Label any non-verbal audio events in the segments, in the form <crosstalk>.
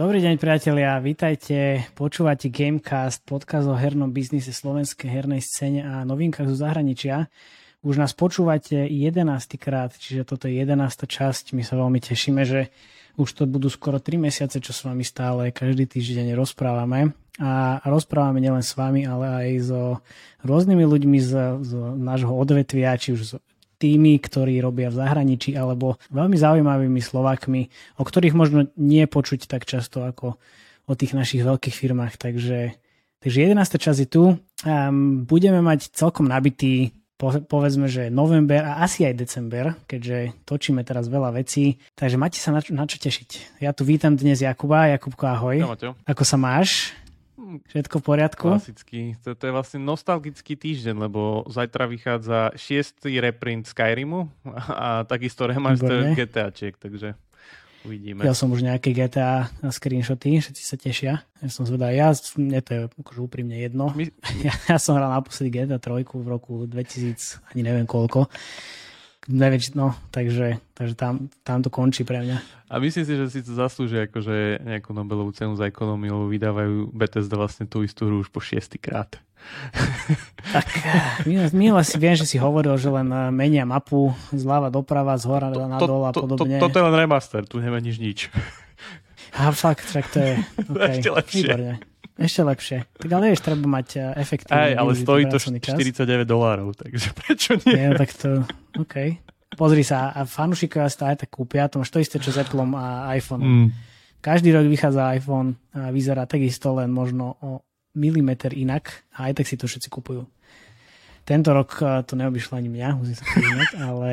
Dobrý deň priatelia, vítajte, počúvate Gamecast, podkaz o hernom biznise slovenskej hernej scéne a novinkách zo zahraničia. Už nás počúvate 11. krát, čiže toto je 11. časť. My sa veľmi tešíme, že už to budú skoro 3 mesiace, čo s vami stále každý týždeň rozprávame. A rozprávame nielen s vami, ale aj so rôznymi ľuďmi z, z nášho odvetvia, či už z tými, ktorí robia v zahraničí, alebo veľmi zaujímavými Slovakmi, o ktorých možno nie počuť tak často ako o tých našich veľkých firmách. Takže, takže 11. čas je tu. Um, budeme mať celkom nabitý po, povedzme, že november a asi aj december, keďže točíme teraz veľa vecí. Takže máte sa na čo, na čo tešiť. Ja tu vítam dnes Jakuba. Jakubko, ahoj. Ja, Ako sa máš? Všetko v poriadku? Klasický. To, to je vlastne nostalgický týždeň, lebo zajtra vychádza šiestý reprint Skyrimu a, a takisto remaster GTAčiek, takže uvidíme. Ja som už nejaké GTA screenshoty, všetci sa tešia. Ja som zvedal, ja, mne to je akože úprimne jedno. My... Ja, <laughs> ja som hral naposledy GTA 3 v roku 2000, ani neviem koľko neväč, no, takže, takže tam, tam to končí pre mňa. A myslím si, že si to zaslúži akože nejakú Nobelovú cenu za ekonómiu, lebo vydávajú Bethesda vlastne tú istú hru už po šiestýkrát. <laughs> Tak, minule si viem, že si hovoril, že len eh, menia mapu zľava doprava, z hora to, na dole a podobne. To, to, toto je len remaster, tu nemeníš nič. A fakt, tak to je... <laughs> Okay. Ešte lepšie. Výborne. Ešte lepšie. Tak ale vieš, treba mať eh, efektívne. Aj, ale stojí to 49 dolárov, takže <laughs> prečo nie? Nie, no tak to, OK. Pozri sa, a fanúšikovia aj tak kúpia, to máš to isté, čo s Apple a iPhone. Mm. Každý rok vychádza iPhone a vyzerá takisto, len možno o milimeter inak a aj tak si to všetci kupujú. Tento rok eh, to neobyšlo ani mňa, musím sa priznať, <laughs> ale,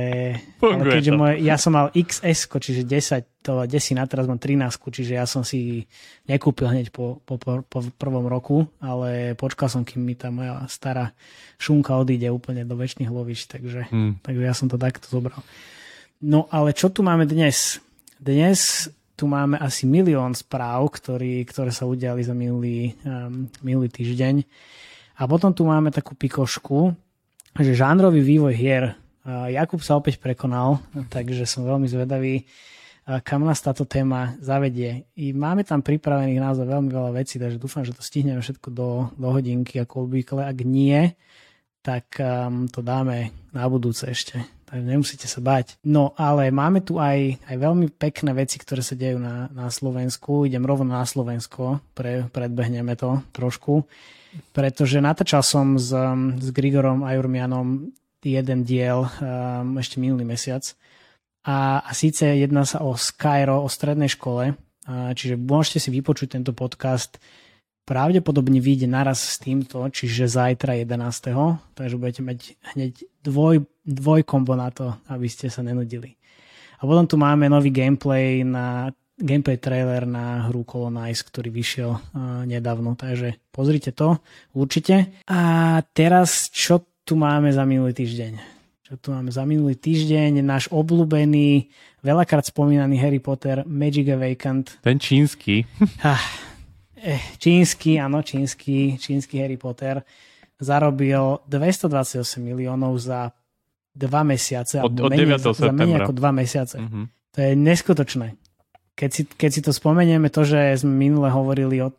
ale keďže moje, ja som mal XS, čiže 10, to desina, teraz mám 13, čiže ja som si nekúpil hneď po, po, po, po prvom roku, ale počkal som, kým mi tá moja stará šunka odíde úplne do väčšných lovič, takže, hmm. takže ja som to takto zobral. No ale čo tu máme dnes? Dnes tu máme asi milión správ, ktorý, ktoré sa udiali za minulý, um, minulý týždeň. A potom tu máme takú pikošku, že žánrový vývoj hier. Jakub sa opäť prekonal, takže som veľmi zvedavý, kam nás táto téma zavedie. I máme tam pripravených naozaj veľmi veľa vecí, takže dúfam, že to stihneme všetko do, do hodinky ako obvykle. Ak nie, tak um, to dáme na budúce ešte. Takže nemusíte sa báť. No ale máme tu aj, aj veľmi pekné veci, ktoré sa dejú na, na Slovensku. Idem rovno na Slovensko, pre, predbehneme to trošku pretože natáčal som s, um, s Grigorom Ajurmianom jeden diel um, ešte minulý mesiac. A, a síce jedná sa o Skyro, o strednej škole, a, čiže môžete si vypočuť tento podcast pravdepodobne vyjde naraz s týmto, čiže zajtra 11. Takže budete mať hneď dvoj, dvojkombo na to, aby ste sa nenudili. A potom tu máme nový gameplay na gameplay trailer na hru Colonize, ktorý vyšiel uh, nedávno, takže pozrite to určite. A teraz, čo tu máme za minulý týždeň? Čo tu máme za minulý týždeň? Náš obľúbený, veľakrát spomínaný Harry Potter Magic Awakened. Ten čínsky. <laughs> ah, eh, čínsky, áno, čínsky, čínsky Harry Potter zarobil 228 miliónov za dva mesiace. Od, od 9. Za, za menej ako dva mesiace. Mm-hmm. To je neskutočné keď si, keď si to spomenieme, to, že sme minule hovorili o,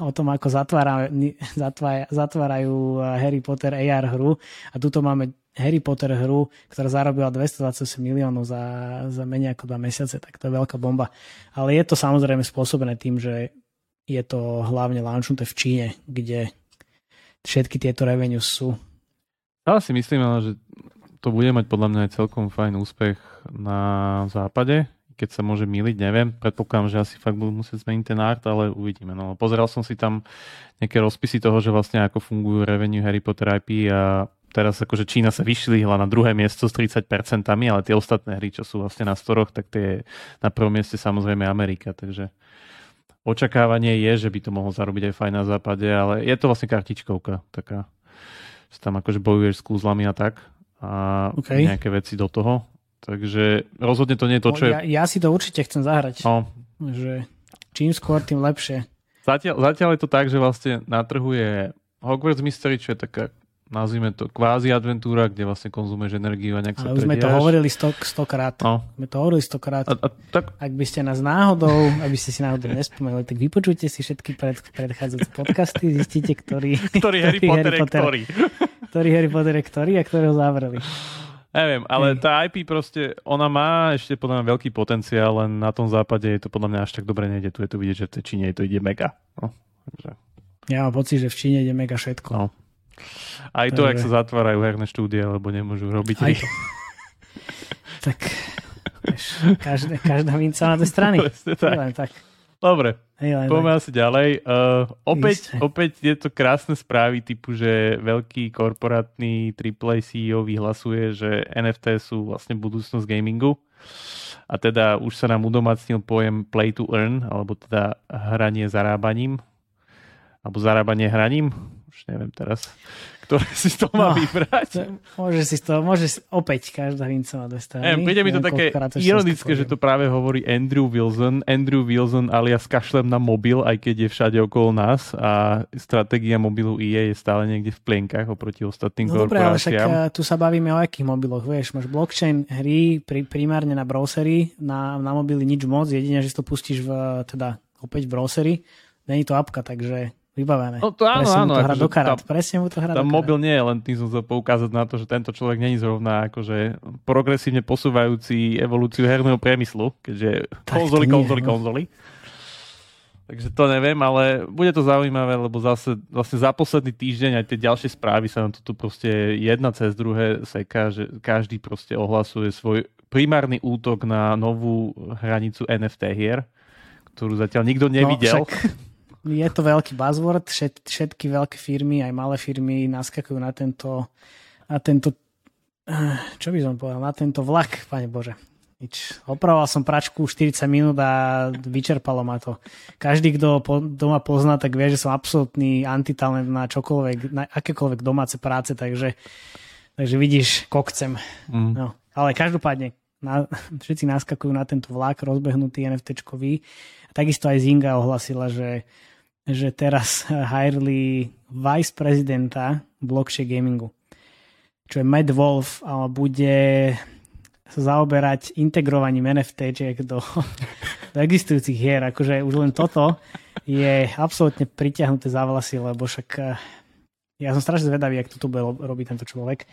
o tom, ako zatvára, zatvára, zatvárajú eh, Harry Potter AR hru a tuto máme Harry Potter hru, ktorá zarobila 228 miliónov za, za menej ako dva mesiace, tak to je veľká bomba. Ale je to samozrejme spôsobené tým, že je to hlavne launchnuté v Číne, kde všetky tieto revenue sú. Ja si myslím, že to bude mať podľa mňa aj celkom fajn úspech na západe, keď sa môže miliť, neviem. Predpokladám, že asi fakt budú musieť zmeniť ten art, ale uvidíme. No, pozeral som si tam nejaké rozpisy toho, že vlastne ako fungujú revenue Harry Potter IP a teraz akože Čína sa vyšlihla na druhé miesto s 30%, ale tie ostatné hry, čo sú vlastne na storoch, tak tie na prvom mieste samozrejme Amerika, takže očakávanie je, že by to mohlo zarobiť aj fajn na západe, ale je to vlastne kartičkovka taká, že tam akože bojuješ s kúzlami a tak a okay. nejaké veci do toho Takže rozhodne to nie je to, no, čo je... Ja, ja si to určite chcem zahrať. No. Že čím skôr, tým lepšie. Zatiaľ, zatiaľ je to tak, že vlastne na trhu je Hogwarts Mystery, čo je taká nazvime to kvázi adventúra, kde vlastne konzumuješ energiu a nejak Ale už sme to hovorili sto, stokrát. No. Sme to hovorili stokrát. A, a, tak... Ak by ste nás náhodou, aby ste si náhodou nespomenuli, tak vypočujte si všetky pred, predchádzajúce podcasty, zistíte, ktorý, ktorý Harry, Potter, Harry Potter je ktorý. Ktorý Harry Potter je ktorý a ktorého zavreli. Neviem, ale Hej. tá IP proste, ona má ešte podľa mňa veľký potenciál, len na tom západe je to podľa mňa až tak dobre nejde. Tu je to vidieť, že v tej Číne to ide mega. No, takže... Ja mám pocit, že v Číne ide mega všetko. No. Aj to, ak sa zatvárajú herné štúdie, lebo nemôžu robiť Aj... tak, vieš, každá, každá minca na tej strany. <laughs> tak. Len tak. Dobre, poďme asi ďalej. Uh, opäť, opäť je to krásne správy typu, že veľký korporátny AAA CEO vyhlasuje, že NFT sú vlastne budúcnosť gamingu. A teda už sa nám udomacnil pojem play to earn, alebo teda hranie zarábaním, alebo zarábanie hraním už neviem teraz, ktoré si to má no, vybrať. Môže si to, môže opäť každá minca má dve strany. príde mi to také ironické, že to práve hovorí Andrew Wilson. Andrew Wilson alias kašlem na mobil, aj keď je všade okolo nás a stratégia mobilu IE je stále niekde v plienkach oproti ostatným no dobré, ale však eh, tu sa bavíme o akých mobiloch, vieš, máš blockchain hry pri, primárne na browsery, na, na mobily nič moc, jedine, že si to pustíš v, teda opäť v browsery, není to apka, takže Vybavené. No to áno, Presne áno. Mu to hrá akože do karát. Tá, Presne mu to hrá Tam mobil nie je len tým som chcel poukázať na to, že tento človek není zrovna akože progresívne posúvajúci evolúciu herného priemyslu, keďže tak konzoli, konzoli, no. konzoli. Takže to neviem, ale bude to zaujímavé, lebo zase vlastne za posledný týždeň aj tie ďalšie správy sa nám tu proste jedna cez druhé seka, že každý proste ohlasuje svoj primárny útok na novú hranicu NFT hier, ktorú zatiaľ nikto no, nevidel. No, však je to veľký buzzword, všet, všetky veľké firmy, aj malé firmy naskakujú na tento, na tento eh, čo by som povedal, na tento vlak, pane Bože. Nič. Opravoval som pračku 40 minút a vyčerpalo ma to. Každý, kto po, doma pozná, tak vie, že som absolútny antitalent na čokoľvek, na akékoľvek domáce práce, takže, takže vidíš, kokcem. Mm. No. Ale každopádne, na, všetci naskakujú na tento vlak rozbehnutý NFT-čkový. Takisto aj Zinga ohlasila, že že teraz <laughs> hireli vice prezidenta blockchain gamingu, čo je Matt Wolf a bude sa zaoberať integrovaním NFT do, <laughs> do existujúcich hier. Akože už len toto je absolútne priťahnuté za vlasy, lebo však eh, ja som strašne zvedavý, ak toto bude robiť tento človek.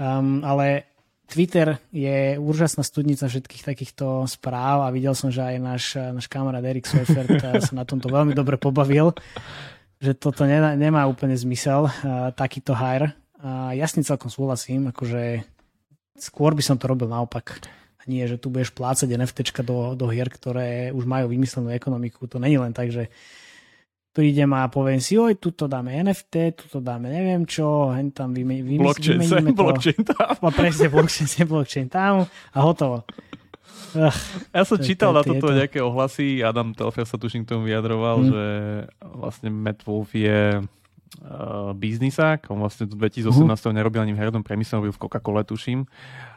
Um, ale Twitter je úžasná studnica všetkých takýchto správ a videl som, že aj náš, náš kamarát Erik Seifert sa na tomto veľmi dobre pobavil, že toto nemá, nemá úplne zmysel, uh, takýto hire. A ja s tým celkom súhlasím, akože skôr by som to robil naopak. A nie, že tu budeš plácať NFT do, do hier, ktoré už majú vymyslenú ekonomiku. To není len tak, že prídem a poviem si, oj, tuto dáme NFT, tuto dáme neviem čo, hen tam vyme, vyme, blockchain vymeníme sem, to. blockchain tam. A presne, blockchain sem, blockchain tam a hotovo. Ach, ja som to, čítal to, na toto to... nejaké ohlasy, Adam Telfer sa tuším k tomu vyjadroval, hmm. že vlastne Matt Wolf je uh, biznisák, on vlastne v 2018 uh-huh. nerobil ani v hernom priemysle, robil v Coca-Cole, tuším.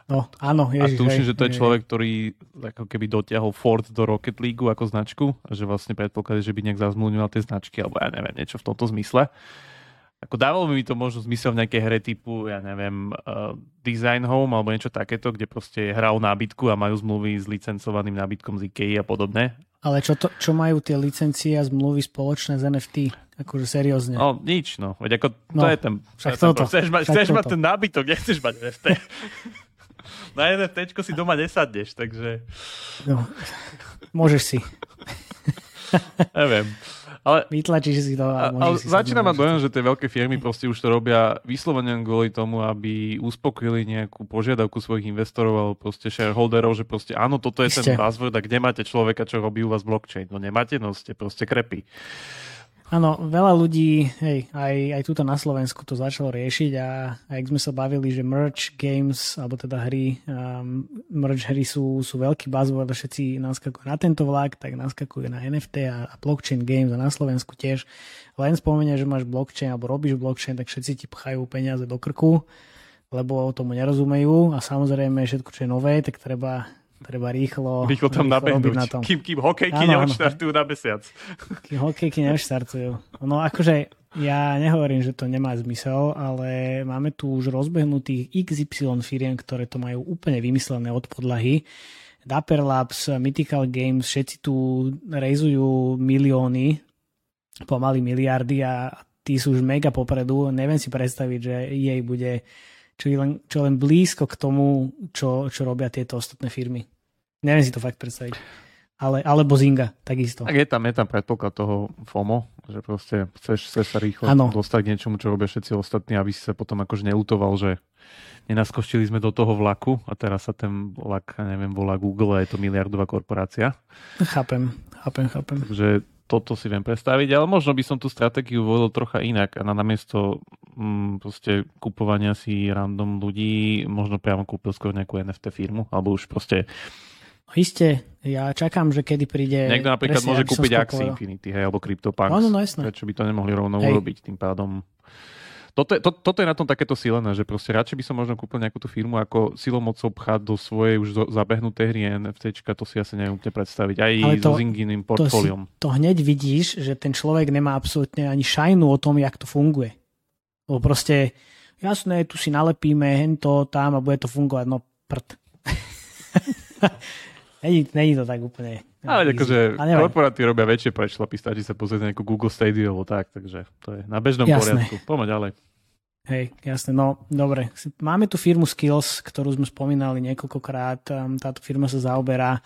No, áno, ježiš, A tuším, hej, že to je človek, ktorý ako keby dotiahol Ford do Rocket League ako značku a že vlastne predpokladá, že by nejak zazmluvňoval tie značky, alebo ja neviem, niečo v tomto zmysle. Ako dávalo by mi to možno zmysel v nejakej hre typu, ja neviem, uh, Design Home alebo niečo takéto, kde proste hra o nábytku a majú zmluvy s licencovaným nábytkom z IKEA a podobne. Ale čo, to, čo majú tie licencie a zmluvy spoločné z NFT? Akože seriózne. No nič, no. Veď ako to no, je ten... Však toto. Chceš, ma, chceš mať ten nábytok, nechceš mať NFT. <laughs> Na NFT si doma nesadneš, takže... No, môžeš si. <laughs> Neviem. Ale, Vytlačíš si to a, a si Začína mať dojem, že tie veľké firmy proste už to robia vyslovene kvôli tomu, aby uspokojili nejakú požiadavku svojich investorov alebo proste shareholderov, že proste áno, toto je Ešte. ten buzzword a kde máte človeka, čo robí u vás blockchain? No nemáte, no ste proste krepy. Áno, veľa ľudí, hej, aj, aj tuto na Slovensku to začalo riešiť a ak sme sa bavili, že merch games, alebo teda hry, um, merch hry sú, sú veľký buzzword a všetci naskakujú na tento vlak, tak naskakujú na NFT a, a blockchain games a na Slovensku tiež. Len spomenia, že máš blockchain alebo robíš blockchain, tak všetci ti pchajú peniaze do krku, lebo tomu nerozumejú a samozrejme všetko, čo je nové, tak treba treba rýchlo, rýchlo tam rýchlo nabehnúť, na tom. Kým, kým hokejky neodštartujú na mesiac. Kým hokejky neodštartujú. No akože ja nehovorím, že to nemá zmysel, ale máme tu už rozbehnutých XY firiem, ktoré to majú úplne vymyslené od podlahy. Dapper Labs, Mythical Games, všetci tu rejzujú milióny, pomaly miliardy a tí sú už mega popredu. Neviem si predstaviť, že jej bude čo len, čo len blízko k tomu, čo, čo robia tieto ostatné firmy. Neviem si to fakt predstaviť. Ale, alebo Zinga, takisto. Tak je tam, je tam predpoklad toho FOMO, že proste chceš, chceš sa rýchlo Ano. dostať k niečomu, čo robia všetci ostatní, aby si sa potom akože neutoval, že nenaskočili sme do toho vlaku a teraz sa ten vlak, neviem, volá Google a je to miliardová korporácia. Chápem, chápem, chápem. Takže toto si viem predstaviť, ale možno by som tú stratégiu volil trocha inak a na namiesto mm, proste kupovania si random ľudí, možno priamo kúpil skôr nejakú NFT firmu, alebo už proste Isté, ja čakám, že kedy príde... Niekto napríklad presne, môže kúpiť povedal. Infinity, hej, alebo CryptoPunks. Áno, no jasné. Prečo by to nemohli rovno Hej. urobiť tým pádom? Toto to, toto je na tom takéto silené, že proste radšej by som možno kúpil nejakú tú firmu, ako silou mocou pchať do svojej už zabehnuté hry NFTčka, to si asi neviem úplne predstaviť. Aj Ale to- so Zinginým To, si, portfóliom. to hneď vidíš, že ten človek nemá absolútne ani šajnu o tom, jak to funguje. Lebo proste, jasné, tu si nalepíme hento, tam a bude to fungovať, no prd. <laughs> není, není to tak úplne. Ale akože korporáty robia väčšie prešlapy, stačí sa pozrieť na nejakú Google Stadia alebo tak, takže to je na bežnom Jasné. poriadku. Poďme ďalej. Hej, jasné, no dobre. Máme tu firmu Skills, ktorú sme spomínali niekoľkokrát. Táto firma sa zaoberá.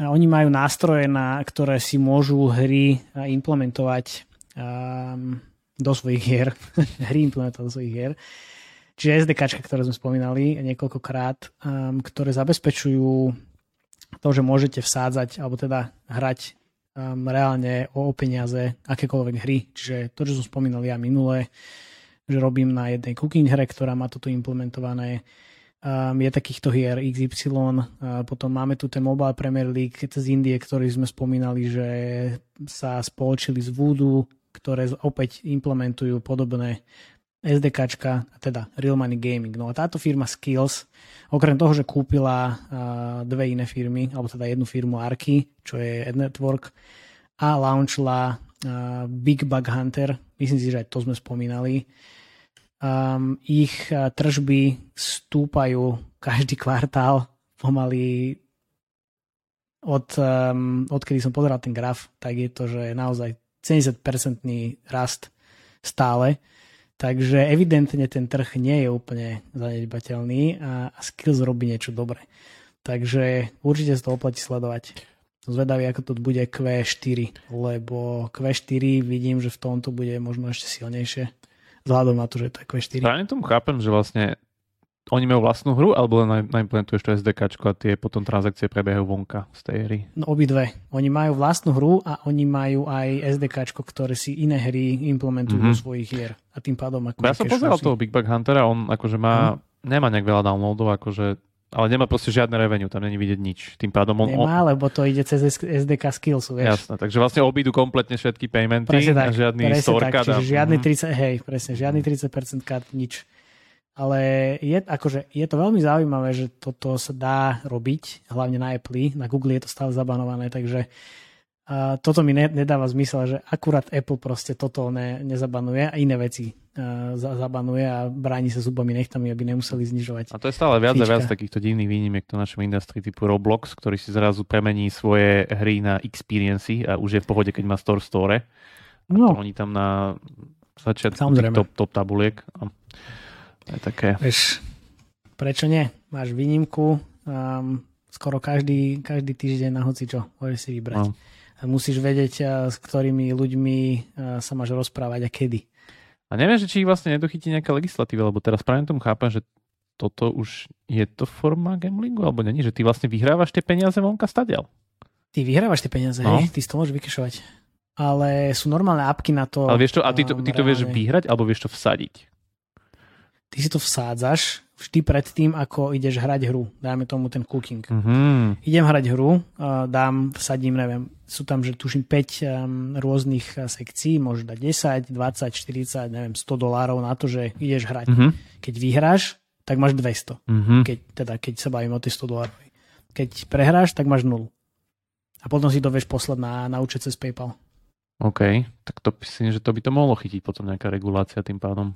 Oni majú nástroje, na ktoré si môžu hry implementovať um, do svojich hier. <laughs> hry implementovať do svojich hier. Čiže SDK, ktoré sme spomínali niekoľkokrát, um, ktoré zabezpečujú to, že môžete vsádzať, alebo teda hrať um, reálne o, peniaze akékoľvek hry. Čiže to, čo som spomínal ja minule, že robím na jednej cooking hre, ktorá má toto implementované. Um, je takýchto hier XY, uh, potom máme tu ten Mobile Premier League z Indie, ktorý sme spomínali, že sa spoločili z Voodoo, ktoré opäť implementujú podobné SDKčka, teda Real Money Gaming. No a táto firma Skills, okrem toho, že kúpila dve iné firmy, alebo teda jednu firmu Arky, čo je Ad Network, a launchla Big Bug Hunter, myslím si, že aj to sme spomínali. Um, ich tržby stúpajú každý kvartál pomaly od, um, odkedy som pozeral ten graf, tak je to, že naozaj 70-percentný rast stále. Takže evidentne ten trh nie je úplne zanedbateľný a, Skills robí niečo dobré. Takže určite sa to oplatí sledovať. Zvedavý, ako to bude Q4, lebo Q4 vidím, že v tomto bude možno ešte silnejšie, vzhľadom na to, že to je Q4. Práve tomu chápem, že vlastne oni majú vlastnú hru, alebo len na- naimplementuješ to SDK a tie potom transakcie prebiehajú vonka z tej hry. No, obidve. Oni majú vlastnú hru a oni majú aj SDK, ktoré si iné hry implementujú mm-hmm. do Mhm. svojich hier. A tým pádom ako Ja som pozeral toho Big Bug Huntera, on akože má, nemá nejak veľa downloadov, akože, ale nemá proste žiadne revenue, tam není vidieť nič. Tým pádom on, on Nemá, lebo to ide cez SDK Skillsu, vieš. jasné, takže vlastne obídu kompletne všetky paymenty Presne a tak, žiadny presne store tak, card a- čiže žiadny Mhm. 30, hej, presne, žiadny 30% kat, nič. Ale je, akože, je to veľmi zaujímavé, že toto sa dá robiť, hlavne na Apple, na Google je to stále zabanované, takže a toto mi ne, nedáva zmysel, že akurát Apple proste toto ne, nezabanuje a iné veci a, za, zabanuje a bráni sa zubami nechtami, aby nemuseli znižovať. A to je stále viac a viac takýchto divných výnimiek v našom industrii typu Roblox, ktorý si zrazu premení svoje hry na experiency a už je v pohode, keď má store store. A No. to oni tam na začiatku top, top tabuliek. To je také... Vieš, prečo nie? Máš výnimku, um, skoro každý, každý týždeň na hoci čo, môžeš si vybrať. No. Musíš vedieť, a, s ktorými ľuďmi a, sa máš rozprávať a kedy. A neviem, že či ich vlastne nedochytí nejaká legislatíva, lebo teraz práve tomu chápem, že toto už je to forma gamblingu, alebo není, že ty vlastne vyhrávaš tie peniaze vonka stadiaľ. Ty vyhrávaš tie peniaze, No. hej? Ty si to môžeš vykešovať. Ale sú normálne apky na to. Ale vieš to, a ty to, ty to vieš reálne. vyhrať, alebo vieš to vsadiť. Ty si to vsádzaš vždy pred tým, ako ideš hrať hru. Dajme tomu ten cooking. Mhm. idem hrať hru, dám, vsadím, neviem, sú tam, že tuším 5 um, rôznych a, sekcií, môžeš dať 10, 20, 40, neviem, 100 dolárov na to, že ideš hrať. Mhm. Keď vyhráš, tak máš 200, Mhm. keď, teda, keď sa bavím o tej 100 dolárovej. Keď prehráš, tak máš nulu. A potom si to vieš poslať na, na účet cez PayPal. OK, tak to myslím, že to by to mohlo chytiť potom nejaká regulácia tým pádom.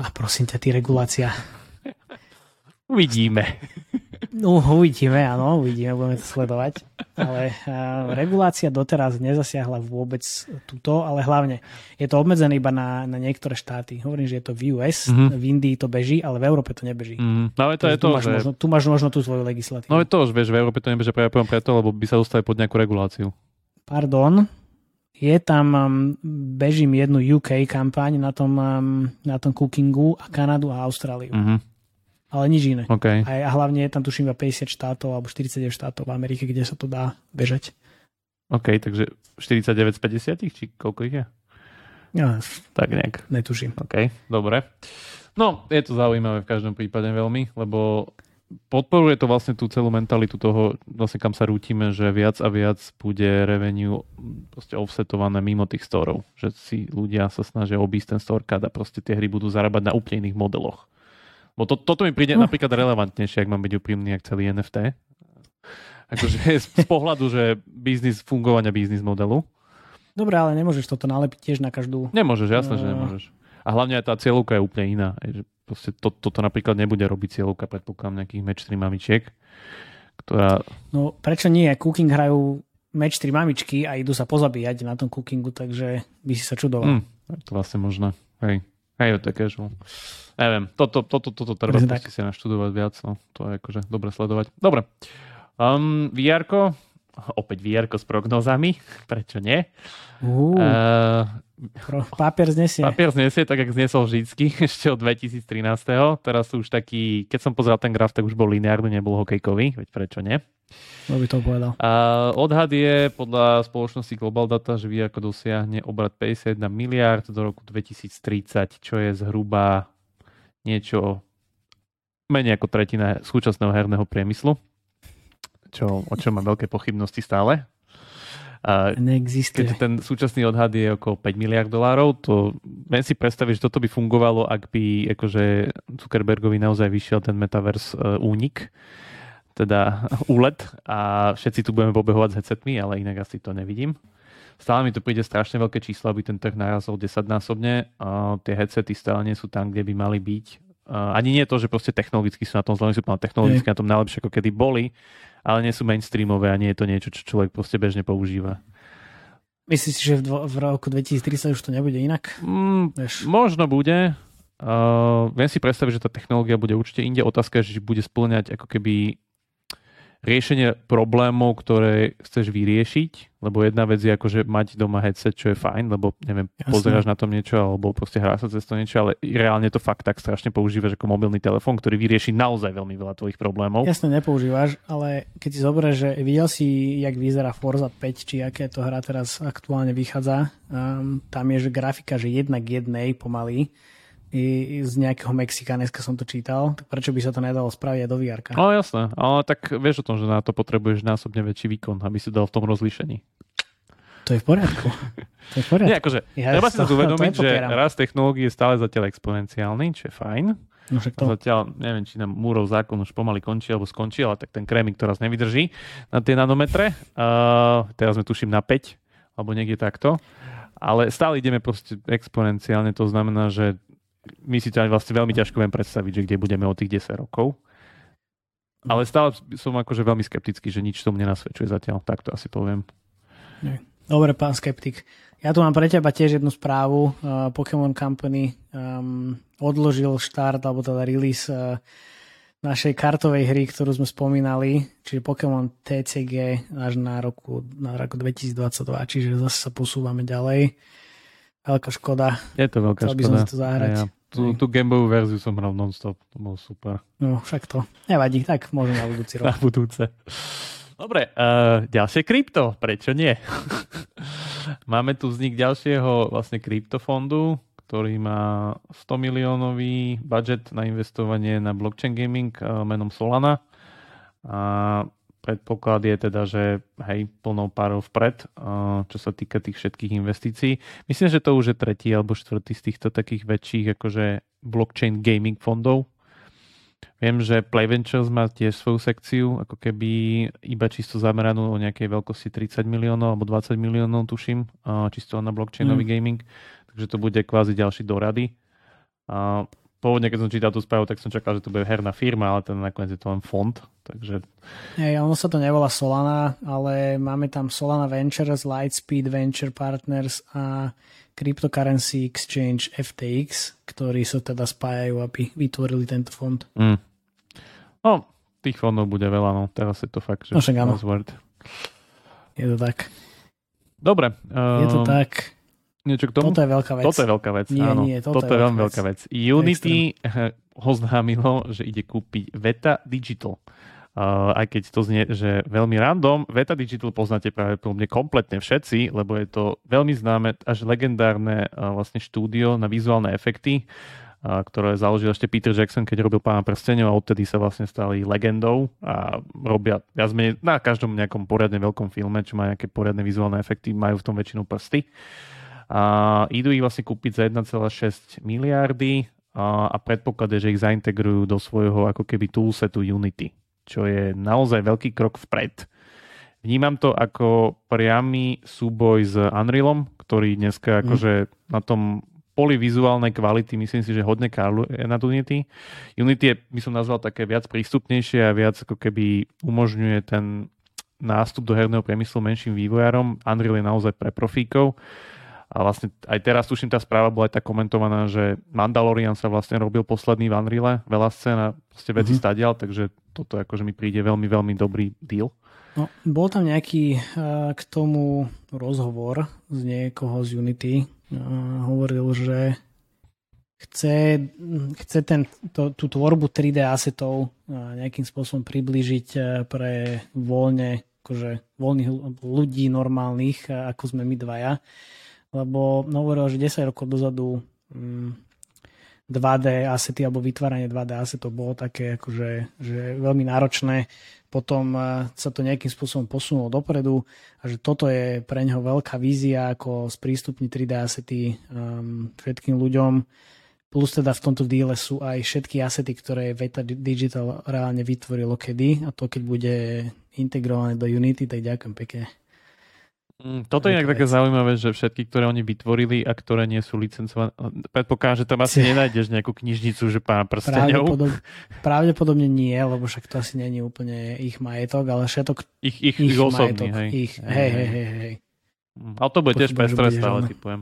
A prosím ťa, ty regulácia. Uvidíme. No, uvidíme, áno, uvidíme, budeme to sledovať. Ale uh, regulácia doteraz nezasiahla vôbec túto, ale hlavne je to obmedzené iba na, na niektoré štáty. Hovorím, že je to v US, mm-hmm. v Indii to beží, ale v Európe to nebeží. Mm-hmm. No ale to je to, tu, máš že... možno, tu máš možno tú svoju legislatívu. No je to, že vieš, v Európe to nebeží práve preto, lebo by sa dostali pod nejakú reguláciu. Pardon, je tam, um, bežím jednu UK kampaň na tom, um, na tom cookingu a Kanadu a Austráliu. Mm-hmm ale nič iné. Okay. A, a hlavne je tam tuším iba 50 štátov alebo 49 štátov v Amerike, kde sa to dá bežať. OK, takže 49 z 50, či koľko ich je? Ja, tak nejak. Netuším. OK, dobre. No, je to zaujímavé v každom prípade veľmi, lebo podporuje to vlastne tú celú mentalitu toho, vlastne kam sa rútime, že viac a viac bude revenue proste offsetované mimo tých storov. Že si ľudia sa snažia obísť ten store a proste tie hry budú zarábať na úplne iných modeloch. Bo to, toto mi príde uh. napríklad relevantnejšie, ak mám byť úprimný, ak celý NFT. Akože <laughs> z pohľadu, že biznis, fungovania biznis modelu. Dobre, ale nemôžeš toto nalepiť tiež na každú... Nemôžeš, jasné, uh... že nemôžeš. A hlavne aj tá cieľovka je úplne iná. Proste to, toto napríklad nebude robiť cieľovka, predpokladám, nejakých match 3 mamičiek, ktorá... No prečo nie? Cooking hrajú match 3 mamičky a idú sa pozabíjať na tom cookingu, takže by si sa čudoval. Mm, to vlastne možné. Hej. Hej, to je casual. Neviem, toto, toto, toto treba si naštudovať viac, no, to je akože dobre sledovať. Dobre. Um, vr opäť vr s prognozami, <laughs> prečo nie? Uh, uh, papier znesie. Papier znesie, tak jak zniesol vždycky, <laughs> ešte od 2013. Teraz sú už taký, keď som pozeral ten graf, tak už bol lineárny, nebol hokejkový, veď prečo nie? No by to povedal. A odhad je podľa spoločnosti Global Data, že VR dosiahne obrad 51 miliard do roku 2030, čo je zhruba niečo menej ako tretina súčasného herného priemyslu, čo, o čom mám veľké pochybnosti stále. A Neexistuje. Keď ten súčasný odhad je okolo 5 miliard dolárov, to viem si predstaviť, že toto by fungovalo, ak by akože Zuckerbergovi naozaj vyšiel ten metaverse uh, únik, teda <laughs> úlet a všetci tu budeme pobehovať s headsetmi, ale inak asi to nevidím. Stále mi to príde strašne veľké číslo, aby ten trh narazol 10 násobne. A tie headsety stále nie sú tam, kde by mali byť. A ani nie to, že proste technologicky sú na tom zle, sú technologicky na tom najlepšie, ako kedy boli, ale nie sú mainstreamové a nie je to niečo, čo človek proste bežne používa. Myslíš si, že v, v roku 2030 už to nebude inak? Mm, možno bude. Uh, viem si predstaviť, že tá technológia bude určite inde. Otázka je, že bude splňať ako keby riešenie problémov, ktoré chceš vyriešiť, lebo jedna vec je akože mať doma headset, čo je fajn, lebo neviem, Jasne. pozeráš na tom niečo, alebo proste hrá sa cez to niečo, ale reálne to fakt tak strašne používaš ako mobilný telefón, ktorý vyrieši naozaj veľmi veľa tvojich problémov. Jasne, nepoužívaš, ale keď si zoberieš, že videl si, jak vyzerá Forza 5, či aké to hra teraz aktuálne vychádza, um, tam je, že grafika, že jednak jednej pomaly, i z nejakého Mexika, dneska som to čítal, tak prečo by sa to nedalo spraviť aj do VR? No jasné, ale tak vieš o tom, že na to potrebuješ násobne väčší výkon, aby si dal v tom rozlíšení. To je v poriadku. To je v poriadku. Nie, akože, ja treba si to uvedomiť, že rast technológie je stále zatiaľ exponenciálny, čo je fajn. No to... Zatiaľ, neviem, či nám Múrov zákon už pomaly končí, alebo skončí, ale tak ten krémik to raz nevydrží na tie nanometre. Uh, teraz sme tuším na 5, alebo niekde takto. Ale stále ideme proste exponenciálne, to znamená, že my si to vlastne veľmi ťažko viem predstaviť, že kde budeme o tých 10 rokov. Ale stále som akože veľmi skeptický, že nič tomu nenasvedčuje zatiaľ. Tak to asi poviem. Dobre, pán skeptik. Ja tu mám pre teba tiež jednu správu. Uh, Pokémon Company um, odložil štart, alebo teda release uh, našej kartovej hry, ktorú sme spomínali, čiže Pokémon TCG až na roku, na roku 2022, čiže zase sa posúvame ďalej. Veľká škoda. Je to veľká Chcel škoda. by som si to zahrať. Ja, tú, tú gamebovú verziu som hral non-stop, to bolo super. No, však to. Nevadí, tak môžem na budúci rok. <laughs> Na budúce. Dobre, uh, ďalšie krypto, prečo nie? <laughs> Máme tu vznik ďalšieho vlastne kryptofondu, ktorý má 100 miliónový budget na investovanie na blockchain gaming uh, menom Solana. A predpoklad je teda, že hej, plnou párov vpred, čo sa týka tých všetkých investícií. Myslím, že to už je tretí alebo štvrtý z týchto takých väčších akože blockchain gaming fondov. Viem, že Play Ventures má tiež svoju sekciu, ako keby iba čisto zameranú o nejakej veľkosti 30 miliónov alebo 20 miliónov, tuším, čisto na blockchainový mm. gaming. Takže to bude kvázi ďalší dorady. Pôvodne, keď som čítal tú správu, tak som čakal, že to bude herná firma, ale ten nakoniec je to len fond. Takže... Hey, ono sa to nevolá Solana, ale máme tam Solana Ventures, Lightspeed Venture Partners a Cryptocurrency Exchange FTX, ktorí sa teda spájajú, aby vytvorili tento fond. Mm. No, tých fondov bude veľa, no teraz je to fakt, že no. Je to tak. Dobre. Uh, je to ehm, tak. Niečo k tomu? Toto je veľká vec. Toto je veľká vec, nie, áno. Nie, toto, toto je, veľmi veľká vec. Unity Extreme. oznámilo, že ide kúpiť Veta Digital. Uh, aj keď to znie, že veľmi random, Veta Digital poznáte práve mne kompletne všetci, lebo je to veľmi známe, až legendárne uh, vlastne štúdio na vizuálne efekty, uh, ktoré založil ešte Peter Jackson, keď robil Pána prstenov a odtedy sa vlastne stali legendou a robia viac menej na každom nejakom poriadne veľkom filme, čo má nejaké poriadne vizuálne efekty, majú v tom väčšinu prsty. A idú ich vlastne kúpiť za 1,6 miliardy a, a predpoklad je, že ich zaintegrujú do svojho ako keby toolsetu Unity, čo je naozaj veľký krok vpred. Vnímam to ako priamy súboj s Unrealom, ktorý dneska mm. akože na tom poli vizuálnej kvality myslím si, že hodne kárluje na Unity. Unity je, by som nazval, také viac prístupnejšie a viac ako keby umožňuje ten nástup do herného priemyslu menším vývojárom. Unreal je naozaj pre profíkov. A vlastne aj teraz, tuším, tá správa bola aj tak komentovaná, že Mandalorian sa vlastne robil posledný v Unreal, veľa scén a proste veci mm-hmm. stadial, takže toto akože mi príde veľmi, veľmi dobrý deal. No, bol tam nejaký uh, k tomu rozhovor z niekoho z Unity. Uh, hovoril, že chce, chce ten, to, tú tvorbu 3D asetov uh, nejakým spôsobom priblížiť uh, pre voľne, akože voľných ľudí normálnych, uh, ako sme my dvaja lebo hovoril, že 10 rokov dozadu mm, 2D asety alebo vytváranie 2D asetov bolo také akože, že veľmi náročné. Potom e, sa to nejakým spôsobom posunulo dopredu a že toto je pre neho veľká vízia, ako sprístupniť 3D asety um, všetkým ľuďom. Plus teda v tomto díle sú aj všetky asety, ktoré Veta Digital reálne vytvorilo kedy a to keď bude integrované do Unity, tak ďakujem pekne. Mm, toto je inak také zaujímavé, že všetky, ktoré oni vytvorili a ktoré nie sú licencované, predpokladám, že tam asi nenájdeš nejakú knižnicu, že pán prstenov. Pravdepodob, pravdepodobne nie, lebo však to asi není úplne ich majetok, ale všetok ich, ich, ich, ich osobný, majetok, hej. Ich, hej, hej, hej, hej. Mm, ale to bude tiež pestré stále, typujem.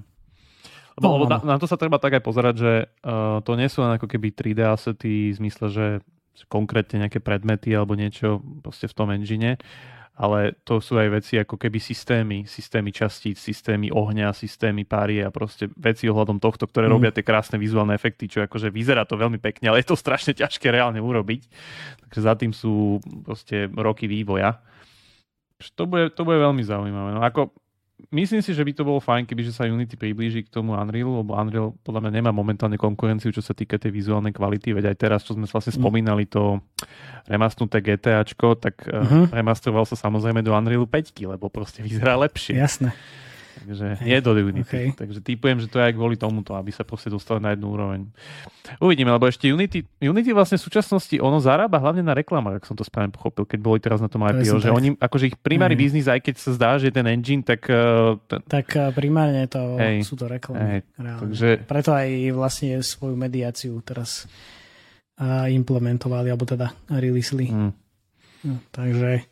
Lebo, no, lebo na, na, to sa treba tak aj pozerať, že uh, to nie sú len ako keby 3D asety v zmysle, že konkrétne nejaké predmety alebo niečo proste v tom engine, ale to sú aj veci ako keby systémy, systémy častíc, systémy ohňa, systémy párie a proste veci ohľadom tohto, ktoré mm. robia tie krásne vizuálne efekty, čo akože vyzerá to veľmi pekne, ale je to strašne ťažké reálne urobiť. Takže za tým sú proste roky vývoja. To bude, to bude veľmi zaujímavé. No ako myslím si, že by to bolo fajn, keby sa Unity priblíži k tomu Unrealu, lebo Unreal podľa mňa nemá momentálne konkurenciu, čo sa týka tej vizuálnej kvality, veď aj teraz, čo sme vlastne mm. spomínali, to remastnuté GTAčko, tak uh-huh. remasteroval sa samozrejme do Unrealu 5, lebo proste vyzerá lepšie. Jasné. Takže nie do Unity. Okay. Takže typujem, že to je aj kvôli tomuto, aby sa proste dostali na jednu úroveň. Uvidíme, lebo ešte Unity, Unity vlastne v súčasnosti ono zarába hlavne na reklamách, ak som to správne pochopil, keď boli teraz na tom IPO, že tak. oni, akože ich primárny mm. biznis, aj keď sa zdá, že je ten engine, tak... Uh, ten... Tak uh, primárne to hey. sú to reklamy. Hey. Takže... Preto aj vlastne svoju mediáciu teraz uh, implementovali, alebo teda releaseli. Mm. No, takže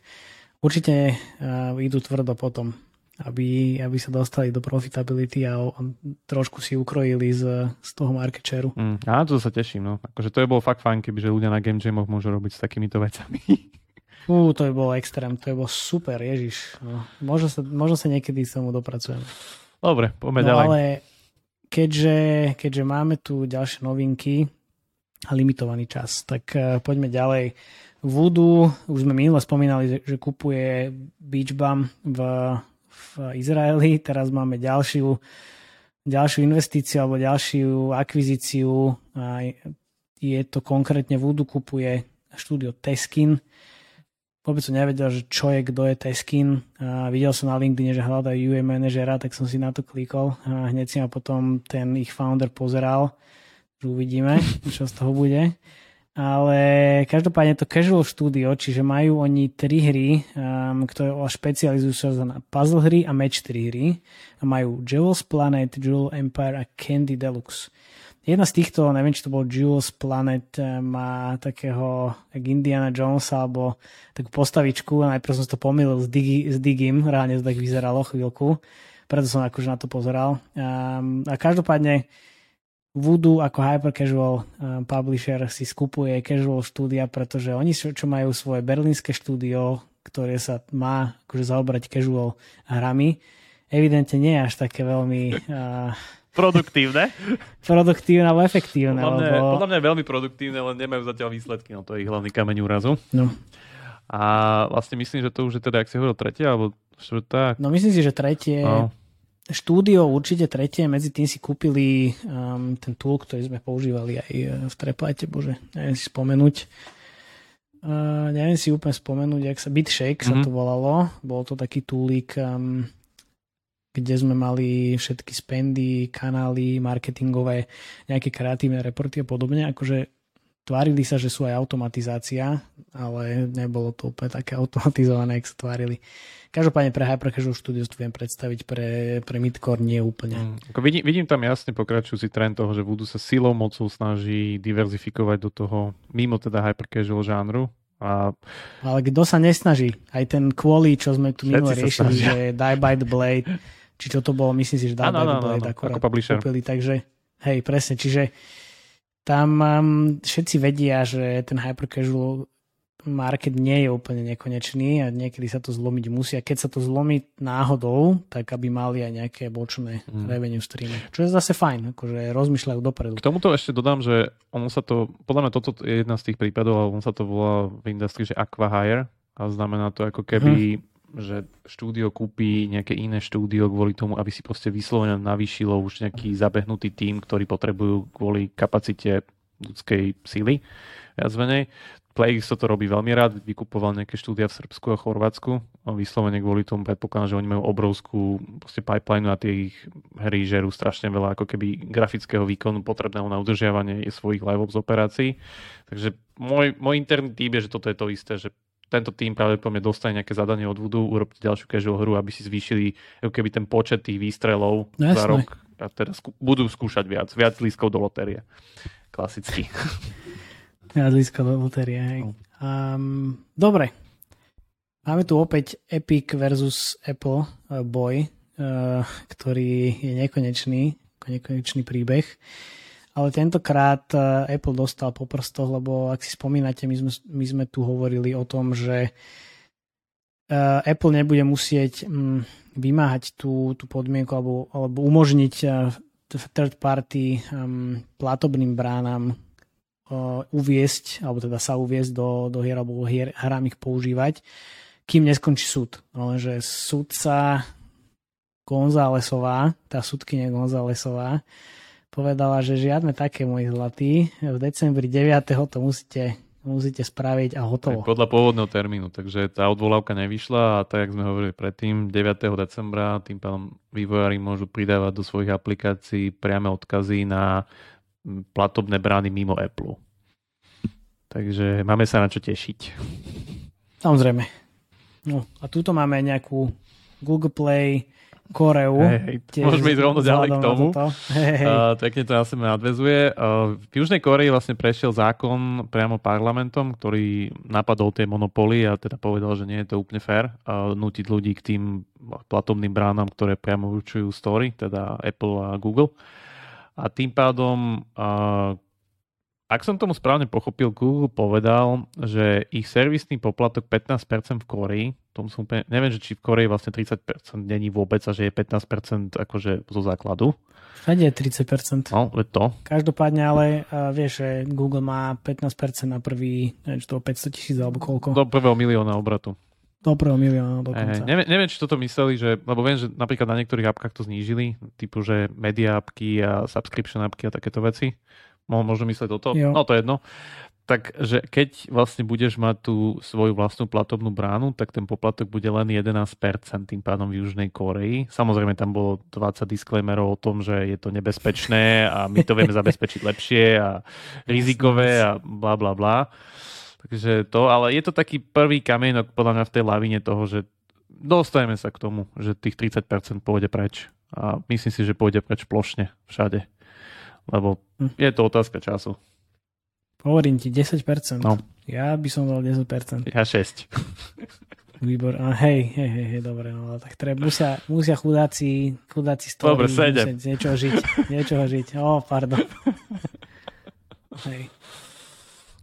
určite uh, idú tvrdo potom aby, aby sa dostali do profitability a trošku si ukrojili z, z toho market share. Mm, á, to sa teším. No. Akože to je bolo fakt fajn, kebyže ľudia na Game Jamoch môžu robiť s takýmito vecami. Ú, to je bol extrém, to je bol super, ježiš. No, možno, sa, možno sa niekedy s tomu dopracujeme. Dobre, poďme no, ďalej. ale keďže, keďže máme tu ďalšie novinky a limitovaný čas, tak uh, poďme ďalej. Voodoo, už sme minule spomínali, že, kupuje Beach Bum v v Izraeli. Teraz máme ďalšiu, ďalšiu investíciu alebo ďalšiu akvizíciu. A je to konkrétne Voodoo kupuje štúdio Teskin. Vôbec som nevedel, že čo je, kto je Teskin. A videl som na LinkedIn, že hľadajú UA manažera, tak som si na to klikol. A hneď si ma potom ten ich founder pozeral. Uvidíme, čo z toho bude. Ale každopádne to Casual Studio, čiže majú oni tri hry, um, ktoré špecializujú sa na puzzle hry a match 3 hry. A majú Jewel's Planet, Jewel Empire a Candy Deluxe. Jedna z týchto, neviem, či to bol Jewel's Planet, eh, má takého jak Indiana Jones alebo takú postavičku. Najprv som to pomýlil s, Digi, s Digim, reálne to tak vyzeralo chvíľku. Preto som akože na to pozeral. Um, a každopádne Voodoo ako hyper casual um, publisher si skupuje casual štúdia, pretože oni čo, čo majú svoje berlínske štúdio, ktoré sa má akože zaobrať casual hrami, evidentne nie je až také veľmi uh, produktívne. <laughs> produktívne alebo efektívne. Podľa mňa, lebo... podľa mňa veľmi produktívne, len nemajú zatiaľ výsledky, no to je ich hlavný kameň úrazu. No. A vlastne myslím, že to už je teda, ak si hovoril, tretie alebo štvrtá. No myslím si, že tretie. No štúdio určite tretie, medzi tým si kúpili um, ten tool, ktorý sme používali aj uh, v Treplite, bože, neviem si spomenúť. Uh, neviem si úplne spomenúť, jak sa BitShake mm-hmm. sa to mhm. volalo. Bol to taký túlik, um, kde sme mali všetky spendy, kanály, marketingové, nejaké kreatívne reporty a podobne. Akože tvárili sa, že sú aj automatizácia, ale nebolo to úplne také <laughs> automatizované, ak sa tvárili. Každopádne pre Hyper Casual Studios to viem predstaviť, pre, pre Midcore nie úplne. Mm, ako vidím, vidím tam jasne pokračujúci trend toho, že Voodoo sa silou mocou snaží diverzifikovať do toho mimo teda Hyper Casual žánru. A... Ale kto sa nesnaží? Aj ten kvôli, čo sme tu minule riešili, že Die by the Blade, či čo to bolo, myslím si, že Die ano, by the Blade ano, akorát ako kúpili, takže hej, presne, čiže tam um, všetci vedia, že ten hyper casual market nie je úplne nekonečný a niekedy sa to zlomiť musí. A keď sa to zlomí náhodou, tak aby mali aj nejaké bočné mm. revenue streamy. Čo je zase fajn, akože rozmýšľajú dopredu. K tomuto ešte dodám, že ono sa to, podľa mňa toto je jedna z tých prípadov, ale on sa to volá v industrii, že aqua-hire a znamená to ako keby mm že štúdio kúpi nejaké iné štúdio kvôli tomu, aby si proste vyslovene navýšilo už nejaký zabehnutý tím, ktorý potrebujú kvôli kapacite ľudskej síly, viac menej. PlayX to robí veľmi rád, vykupoval nejaké štúdia v Srbsku a Chorvátsku, vyslovene kvôli tomu predpokladám, že oni majú obrovskú pipeline a tie ich hry žerú strašne veľa ako keby grafického výkonu potrebného na udržiavanie svojich live ops operácií. Takže môj, môj interný tým je, že toto je to isté, že tento tým pravdepodobne dostane nejaké zadanie od Voodoo, urobte ďalšiu casual hru, aby si zvýšili keby ten počet tých výstrelov no, za rok a teda skú, budú skúšať viac, viac lískov do lotérie. Klasicky. <laughs> Viac lískov do lotérie, hej. Um, dobre. Máme tu opäť Epic versus Apple uh, boj, uh, ktorý je nekonečný, nekonečný príbeh. Ale tentokrát e, Apple dostal po prstoch, lebo ak si spomínate, my sme, my sme tu hovorili o tom, že Apple nebude musieť mm, vymáhať tú, tú podmienku alebo, alebo umožniť third party um, platobným bránam uviesť, alebo teda sa uviesť do, do hier alebo hier, hrám ich používať, kým neskončí súd. Lenže súdca Gonzálesová, tá súdkynia Gonzálesová, povedala, že žiadne také, môj zlatý. V decembri 9. to musíte, musíte spraviť a hotovo. Podľa pôvodného termínu, takže tá odvolávka nevyšla a tak, jak sme hovorili predtým, 9. decembra tým pádom vývojári môžu pridávať do svojich aplikácií priame odkazy na platobné brány mimo Apple. Takže máme sa na čo tešiť. Samozrejme. No a túto máme nejakú Google Play, Koreu. Hey, môžeme ísť rovno ďalej k tomu. Hey, Uh, pekne to na sebe nadvezuje. Uh, v Južnej Koreji vlastne prešiel zákon priamo parlamentom, ktorý napadol tie monopoly a teda povedal, že nie je to úplne fér uh, nutiť ľudí k tým platobným bránam, ktoré priamo určujú story, teda Apple a Google. A tým pádom ak som tomu správne pochopil, Google povedal, že ich servisný poplatok 15% v Koreji, tom som úplne, neviem, že či v Koreji vlastne 30% není vôbec a že je 15% akože zo základu. Všade je 30%. No, je to. Každopádne ale uh, vieš, že Google má 15% na prvý, neviem, či to 500 tisíc alebo koľko. Do prvého milióna obratu. Do prvého milióna dokonca. Eh, neviem, neviem, či toto mysleli, že, lebo viem, že napríklad na niektorých apkách to znížili, typu, že media apky a subscription apky a takéto veci možno myslieť toto, jo. no to je jedno. Takže keď vlastne budeš mať tú svoju vlastnú platobnú bránu, tak ten poplatok bude len 11% tým pádom v Južnej Koreji. Samozrejme tam bolo 20 disclaimerov o tom, že je to nebezpečné a my to vieme <laughs> zabezpečiť lepšie a rizikové a bla bla bla. Takže to, ale je to taký prvý kamienok podľa mňa v tej lavine toho, že dostajeme sa k tomu, že tých 30% pôjde preč. A myslím si, že pôjde preč plošne všade. Lebo hm. je to otázka času. Hovorím ti, 10%. No. Ja by som dal 10%. Ja 6. Výbor, a hej, hej, hej, hej, dobre, no tak treba, musia, musia chudáci, chudáci toho dobre, z niečoho žiť, niečoho žiť, oh, pardon. <laughs> hej.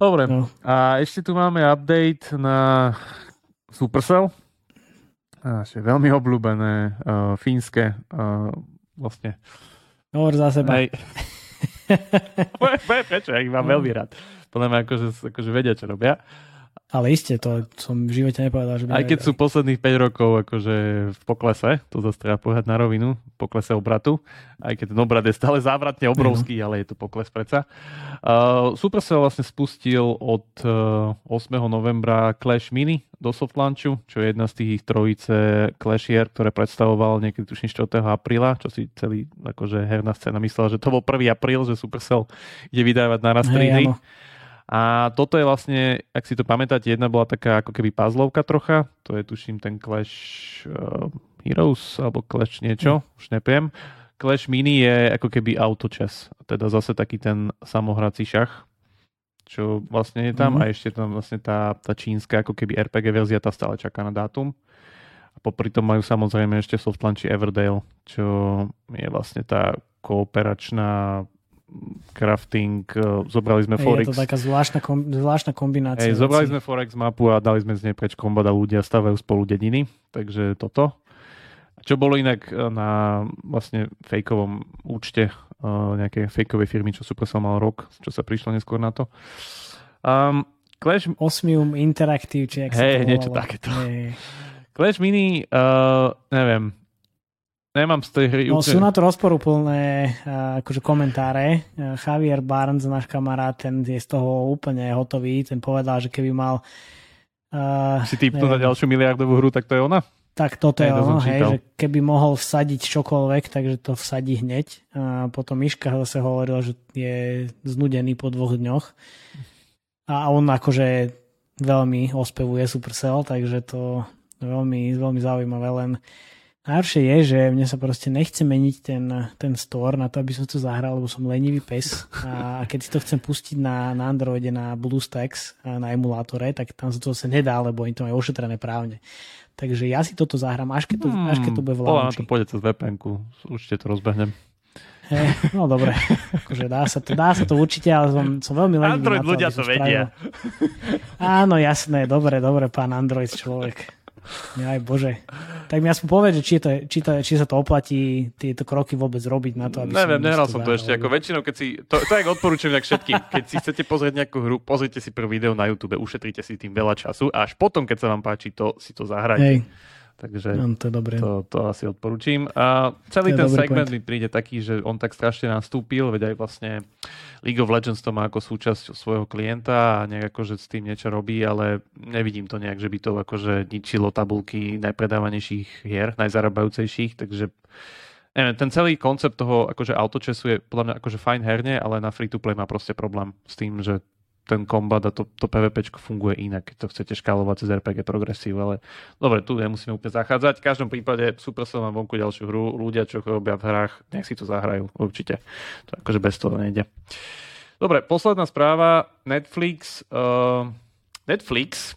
Dobre, no. a ešte tu máme update na Supercell. Naše veľmi obľúbené, uh, fínske, uh, vlastne. Hovor za seba. Hej. <laughs> <laughs> Prečo? Ja ich mám veľmi rád. Podľa mňa akože, akože vedia, čo robia. Ale iste, to som v živote nepovedal. Že Aj keď sú posledných 5 rokov akože v poklese, to zase treba povedať na rovinu, v poklese obratu, aj keď ten obrat je stále závratne obrovský, uh-huh. ale je to pokles predsa. Uh, Supercell vlastne spustil od uh, 8. novembra Clash Mini do soft launchu, čo je jedna z tých trojice Clashier, ktoré predstavoval niekedy tuším 4. apríla, čo si celý akože herná scéna myslela, že to bol 1. apríl, že Supercell ide vydávať naraz tri hry. A toto je vlastne, ak si to pamätáte, jedna bola taká ako keby puzzlovka trocha, to je tuším ten Clash uh, Heroes alebo Clash niečo, mm. už nepiem. Clash Mini je ako keby auto chess, teda zase taký ten samohrací šach, čo vlastne je tam mm. a ešte tam vlastne tá, tá čínska ako keby RPG verzia, tá stále čaká na dátum. A popri tom majú samozrejme ešte soft launchi Everdale, čo je vlastne tá kooperačná crafting, eh, zobrali sme Forex. Je to taká zvláštna, kom, zvláštna kombinácia. Ej, zobrali sme Forex mapu a dali sme z nej preč kombat a ľudia stavajú spolu dediny, takže toto. Čo bolo inak eh, na vlastne fejkovom účte uh, nejakej fejkovej firmy, čo Supercell mal rok, čo sa prišlo neskôr na to. Um, Clash... Osmium Interactive, či jak hey, sa to niečo takéto. Hey. Clash Mini, uh, neviem, Nemám z tej hry no, Sú na to rozporúplné uh, akože komentáre. Uh, Javier Barnes, náš kamarát, ten je z toho úplne hotový. Ten povedal, že keby mal... Uh, si typnú na ďalšiu miliardovú hru, tak to je ona? Tak toto je ono, hej, že keby mohol vsadiť čokoľvek, takže to vsadí hneď. A potom Miška zase hovoril, že je znudený po dvoch dňoch. A on akože veľmi ospevuje Supercell, takže to veľmi, veľmi zaujímavé. Len Najhoršie je, že mne sa proste nechce meniť ten, ten store na to, aby som to zahral, lebo som lenivý pes a keď si to chcem pustiť na, na Androide, na BlueStacks, na emulátore, tak tam sa to zase nedá, lebo oni to majú ošetrené právne. Takže ja si toto zahrám, až keď to, hmm, až keď to bude v na to pôjde cez vpn určite to rozbehnem. Hey, no dobre, <laughs> akože dá sa to, dá sa to určite, ale som, som veľmi lenivý Android na to, ľudia to vedia. Áno, jasné, dobre, dobre, pán Android človek. Aj bože. Tak mi aspoň povedz, či, to, či, to, či sa to oplatí tieto kroky vôbec robiť na to, aby Neviem, nehral som to ešte. Ako väčšinou, keď si, to, to odporúčam tak všetkým. Keď si chcete pozrieť nejakú hru, pozrite si prvý video na YouTube, ušetrite si tým veľa času a až potom, keď sa vám páči, to si to zahrajte. Hej. Takže to, dobré. To, to asi odporúčim. A celý ten segment point. mi príde taký, že on tak strašne nastúpil, veď aj vlastne League of Legends to má ako súčasť svojho klienta a nejak akože s tým niečo robí, ale nevidím to nejak, že by to akože ničilo tabulky najpredávanejších hier, najzarábajúcejších, takže neviem, ten celý koncept toho akože autočesu je podľa mňa akože fajn herne, ale na free-to-play má proste problém s tým, že ten kombat a to, to PvP funguje inak, keď to chcete škálovať cez RPG progresív, ale dobre, tu nemusíme úplne zachádzať. V každom prípade Supercell má vonku ďalšiu hru, ľudia, čo robia v hrách, nech si to zahrajú, určite. To akože bez toho nejde. Dobre, posledná správa. Netflix. Uh, Netflix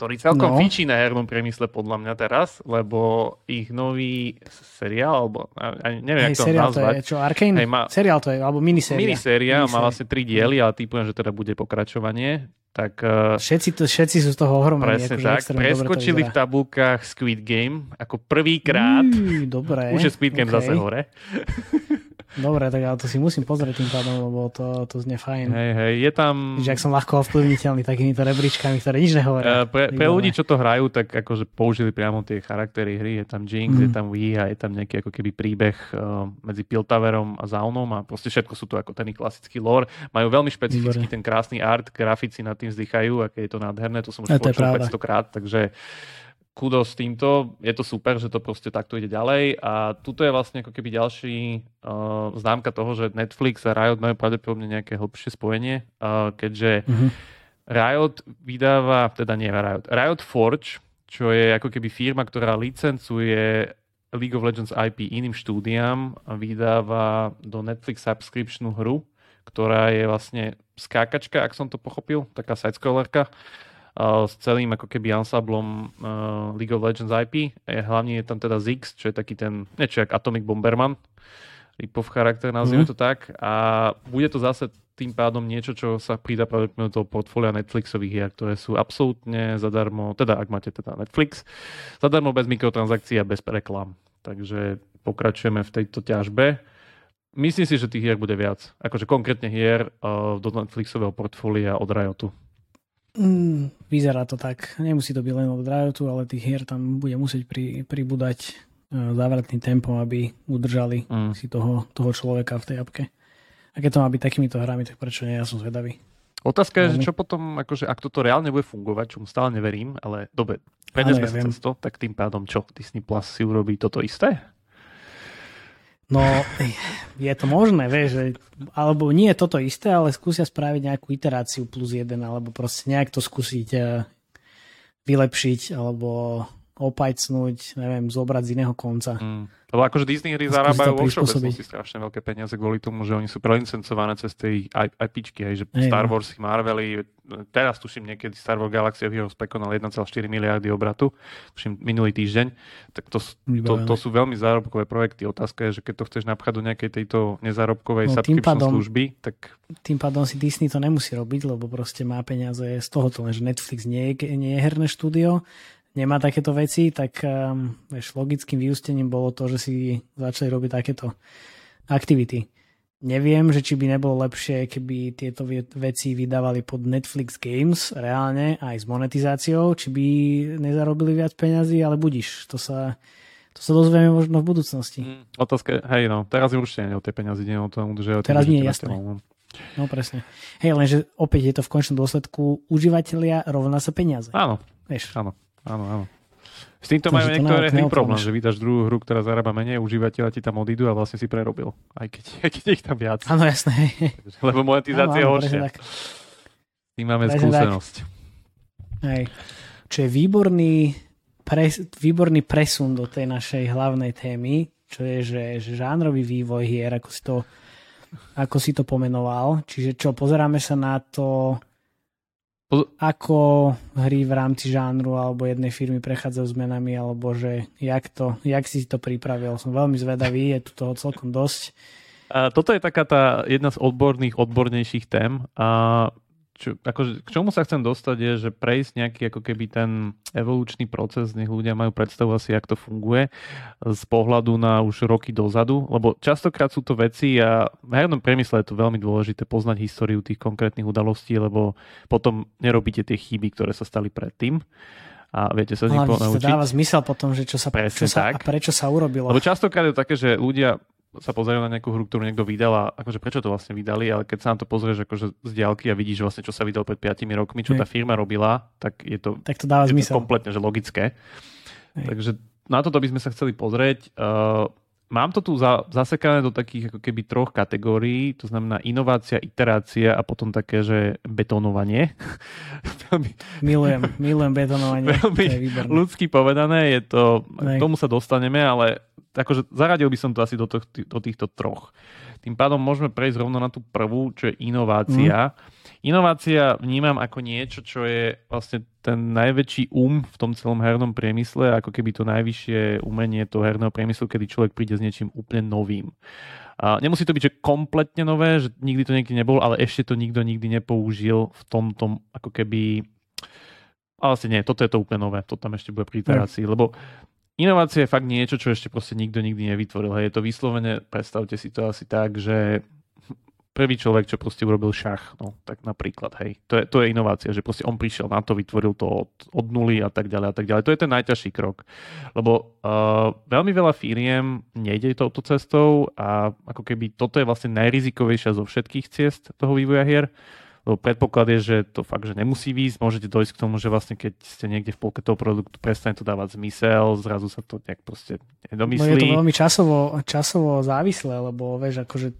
ktorý celkom no. fíči na hernom priemysle podľa mňa teraz, lebo ich nový seriál, alebo neviem, ako to nazvať. To je čo, Arkane? Hey, má, seriál to je, alebo miniséria. Miniséria, má vlastne tri diely, ale typujem, že teda bude pokračovanie. Tak, uh, všetci, to, všetci sú z toho ohromení. Presne akože tak. Preskočili v tabulkách Squid Game ako prvýkrát. Mm, dobre. <laughs> Už je Squid Game okay. zase hore. <laughs> Dobre, tak ale to si musím pozrieť tým pádom, lebo to, to znie fajn. Hej, hej, je tam... Že ak som ľahko ovplyvniteľný takýmito rebríčkami, ktoré nič nehovoria. Uh, pre, pre ľudí, čo to hrajú, tak akože použili priamo tie charaktery hry. Je tam Jinx, mm. je tam Wii a je tam nejaký ako keby príbeh uh, medzi Piltaverom a Zaunom a proste všetko sú to ako ten klasický lore. Majú veľmi špecifický Výborné. ten krásny art, grafici nad tým vzdychajú, aké je to nádherné, to som už počul 500 krát, takže kudos s týmto, je to super, že to proste takto ide ďalej. A tuto je vlastne ako keby ďalší uh, známka toho, že Netflix a Riot majú pravdepodobne nejaké hlbšie spojenie, uh, keďže mm-hmm. Riot vydáva, teda nie Riot, Riot Forge, čo je ako keby firma, ktorá licencuje League of Legends IP iným štúdiám a vydáva do Netflix subscriptionu hru, ktorá je vlastne skákačka, ak som to pochopil, taká sidescrollerka s celým ako keby ansáblom uh, League of Legends IP. E, hlavne je tam teda Ziggs, čo je taký ten, niečo jak Atomic Bomberman, Ripov charakter, nazvime mm. to tak. A bude to zase tým pádom niečo, čo sa pridá pravdepodobne do toho portfólia Netflixových hier, ktoré sú absolútne zadarmo, teda ak máte teda Netflix, zadarmo bez mikrotransakcií a bez reklam. Takže pokračujeme v tejto ťažbe. Myslím si, že tých hier bude viac. Akože konkrétne hier uh, do Netflixového portfólia od Riotu. Mm, vyzerá to tak. Nemusí to byť len od Riotu, ale tých hier tam bude musieť pri, pribúdať uh, závratným tempom, aby udržali mm. si toho, toho človeka v tej apke. A keď to má byť takýmito hrami, tak prečo nie? Ja som zvedavý. Otázka je, že čo potom, akože, ak toto reálne bude fungovať, čo mu stále neverím, ale dobre, prenesme ja sa cez to, tak tým pádom čo? Disney Plus si urobí toto isté? No, je to možné, vieš, že, alebo nie je toto isté, ale skúsia spraviť nejakú iteráciu plus jeden, alebo proste nejak to skúsiť eh, vylepšiť, alebo opajcnúť, neviem, zobrať z iného konca. Mm. Lebo akože Disney hry zarábajú vo všeobecnosti strašne veľké peniaze kvôli tomu, že oni sú prelicencované cez tej IPčky, hej, že hey, Star no. Wars, Marvely, teraz tuším niekedy Star Wars Galaxy of Heroes prekonal 1,4 miliardy obratu, tuším minulý týždeň, tak to, to, to sú veľmi zárobkové projekty. Otázka je, že keď to chceš napchať do nejakej tejto nezárobkovej no, subscription pádom, služby, tak... Tým pádom si Disney to nemusí robiť, lebo proste má peniaze z tohoto, že Netflix nie je, nie je herné štúdio, nemá takéto veci, tak um, vieš, logickým vyústením bolo to, že si začali robiť takéto aktivity. Neviem, že či by nebolo lepšie, keby tieto veci vydávali pod Netflix Games reálne aj s monetizáciou, či by nezarobili viac peňazí, ale budíš. To sa, to sa dozvieme možno v budúcnosti. Mm, otázka, hej no, teraz je určite nie o tej peniazy, nie o tom, že o Teraz nie je jasné. No. no presne. Hej, lenže opäť je to v končnom dôsledku užívateľia rovná sa peniaze. Áno, Vieš. áno. Áno, áno. S týmto majú niektoré hry problém, že vydáš druhú hru, ktorá zarába menej, užívateľa ti tam odídu a vlastne si prerobil. Aj keď, <laughs> keď ich tam viac. Áno, jasné. Lebo monetizácia je horšia. S tým máme presne skúsenosť. Hej. Čo je výborný, pres, výborný presun do tej našej hlavnej témy, čo je, že, že žánrový vývoj hier, ako si to ako si to pomenoval. Čiže čo, pozeráme sa na to ako hry v rámci žánru alebo jednej firmy prechádzajú zmenami, alebo že jak, to, jak si to pripravil. Som veľmi zvedavý, je tu toho celkom dosť. A toto je taká tá jedna z odborných, odbornejších tém. A čo, akože, k čomu sa chcem dostať je, že prejsť nejaký ako keby ten evolučný proces, nech ľudia majú predstavu asi, jak to funguje z pohľadu na už roky dozadu, lebo častokrát sú to veci a v hernom priemysle je to veľmi dôležité poznať históriu tých konkrétnych udalostí, lebo potom nerobíte tie chyby, ktoré sa stali predtým a viete sa z nich naučiť. dáva zmysel potom, že čo sa, čo sa a prečo sa urobilo. Lebo častokrát je to také, že ľudia sa pozerajú na nejakú hru, ktorú niekto vydal a akože prečo to vlastne vydali, ale keď sa na to pozrieš akože z diálky a vidíš vlastne, čo sa vydal pred 5 rokmi, čo tá firma robila, tak je to, tak to dáva zmysel. To kompletne že logické. Hej. Takže na toto by sme sa chceli pozrieť. Uh, mám to tu za, zasekané do takých ako keby troch kategórií, to znamená inovácia, iterácia a potom také, že betonovanie. <laughs> milujem, milujem betonovanie. <laughs> Veľmi ľudsky povedané, je to, k tomu sa dostaneme, ale akože zaradil by som to asi do, to, do týchto troch. Tým pádom môžeme prejsť rovno na tú prvú, čo je inovácia. Mm. Inovácia vnímam ako niečo, čo je vlastne ten najväčší um v tom celom hernom priemysle, ako keby to najvyššie umenie toho herného priemyslu, kedy človek príde s niečím úplne novým. A nemusí to byť, že kompletne nové, že nikdy to niekde nebol, ale ešte to nikto nikdy nepoužil v tomto ako keby... Ale vlastne nie, toto je to úplne nové, to tam ešte bude pri iterácii, lebo inovácia je fakt niečo, čo ešte proste nikto nikdy nevytvoril. Hej. Je to vyslovene, predstavte si to asi tak, že prvý človek, čo proste urobil šach, no tak napríklad, hej. To je, to je inovácia, že proste on prišiel na to, vytvoril to od, od nuly a tak ďalej a tak ďalej. To je ten najťažší krok. Lebo uh, veľmi veľa firiem nejde touto cestou a ako keby toto je vlastne najrizikovejšia zo všetkých ciest toho vývoja hier. Lebo predpoklad je, že to fakt, že nemusí výjsť, môžete dojsť k tomu, že vlastne keď ste niekde v polke toho produktu, prestane to dávať zmysel, zrazu sa to nejak proste nedomyslí. No je to veľmi časovo, časovo závislé, lebo vieš, akože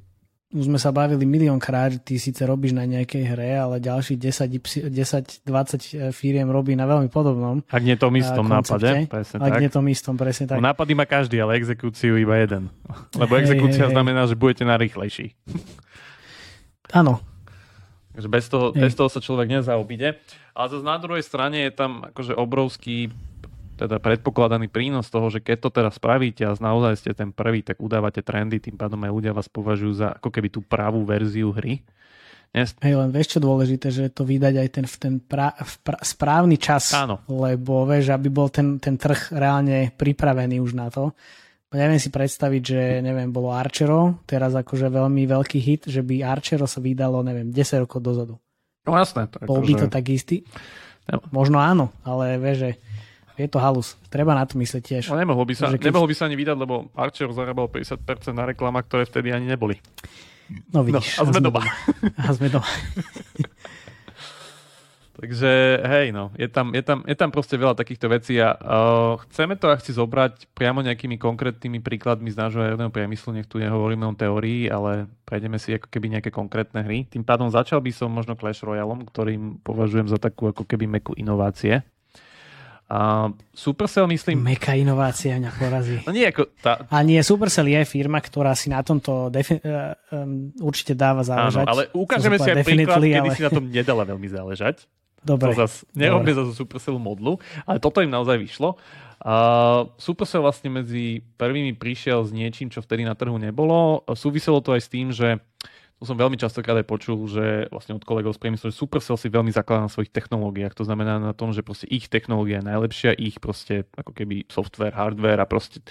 už sme sa bavili miliónkrát, ty síce robíš na nejakej hre, ale ďalších 10-20 e, firiem robí na veľmi podobnom Ak nie tom istom nápade, presne Ak tak. nie tom istom, presne tak. No, nápady má každý, ale exekúciu iba jeden. <laughs> Lebo exekúcia hej, hej, znamená, že budete najrychlejší. Áno. Takže bez toho, bez toho sa človek nezaobíde. Ale zase na druhej strane je tam akože obrovský teda predpokladaný prínos toho, že keď to teraz spravíte a naozaj ste ten prvý, tak udávate trendy, tým pádom aj ľudia vás považujú za ako keby tú pravú verziu hry. Yes. Hej, len vieš čo dôležité, že to vydať aj ten, ten pra, pra, správny čas, Áno. lebo vieš, aby bol ten, ten trh reálne pripravený už na to. Neviem si predstaviť, že neviem, bolo Archero, teraz akože veľmi veľký hit, že by Archero sa vydalo, neviem, 10 rokov dozadu. No jasné. Bol by to tak istý? No. Možno áno, ale vieš, že je to halus. Treba na to myslieť tiež. No, nemohlo, by sa, keď... nemohlo by sa ani vydať, lebo Archer zarábal 50% na reklamách, ktoré vtedy ani neboli. No vidíš. No, a sme doma. A sme doma. <laughs> Takže hej, no, je tam, je, tam, je tam proste veľa takýchto vecí a uh, chceme to ak si zobrať priamo nejakými konkrétnymi príkladmi z nášho herného priemyslu, nech tu nehovoríme o teórii, ale prejdeme si ako keby nejaké konkrétne hry. Tým pádom začal by som možno Clash Royale, ktorým považujem za takú ako keby meku inovácie. A Supercell, myslím... Meka inovácia mňa porazí. No nie, ako tá... A nie, Supercell je firma, ktorá si na tomto defi- um, určite dáva záležať. Áno, ale ukážeme si aj príklad, ale... kedy si na tom nedala veľmi záležať. Dobre. To zas, nerobme zase Supercell modlu, ale toto im naozaj vyšlo. A Supercell vlastne medzi prvými prišiel s niečím, čo vtedy na trhu nebolo. Súviselo to aj s tým, že to som veľmi častokrát aj počul, že vlastne od kolegov z priemyslu, že Supercell si veľmi zakladá na svojich technológiách. To znamená na tom, že proste ich technológia je najlepšia, ich proste ako keby software, hardware a proste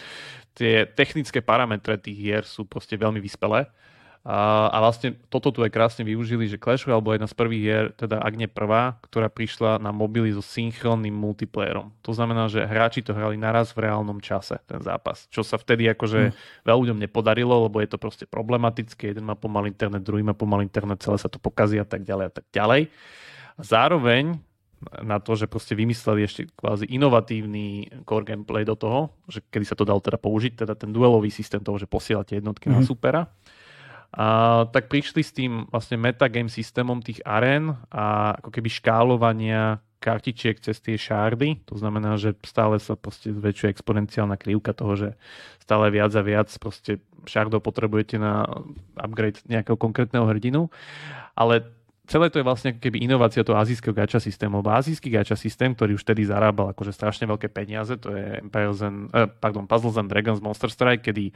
tie technické parametre tých hier sú proste veľmi vyspelé. A, a vlastne toto tu aj krásne využili, že Clash Royale bola jedna z prvých hier, teda ak nie prvá, ktorá prišla na mobily so synchrónnym multiplayerom. To znamená, že hráči to hrali naraz v reálnom čase, ten zápas. Čo sa vtedy akože hmm. veľa ľuďom nepodarilo, lebo je to proste problematické. Jeden má pomalý internet, druhý má pomalý internet, celé sa to pokazí a tak ďalej a tak ďalej. A zároveň na to, že proste vymysleli ešte kvázi inovatívny core gameplay do toho, že kedy sa to dalo teda použiť, teda ten duelový systém toho, že posielate jednotky mm-hmm. na mhm. supera a, tak prišli s tým vlastne metagame systémom tých arén a ako keby škálovania kartičiek cez tie šárdy. To znamená, že stále sa proste zväčšuje exponenciálna krivka toho, že stále viac a viac proste šárdov potrebujete na upgrade nejakého konkrétneho hrdinu. Ale celé to je vlastne keby inovácia toho azijského gacha systému. Lebo azijský gacha systém, ktorý už tedy zarábal akože strašne veľké peniaze, to je Empires and, eh, pardon, Puzzles and Dragons Monster Strike, kedy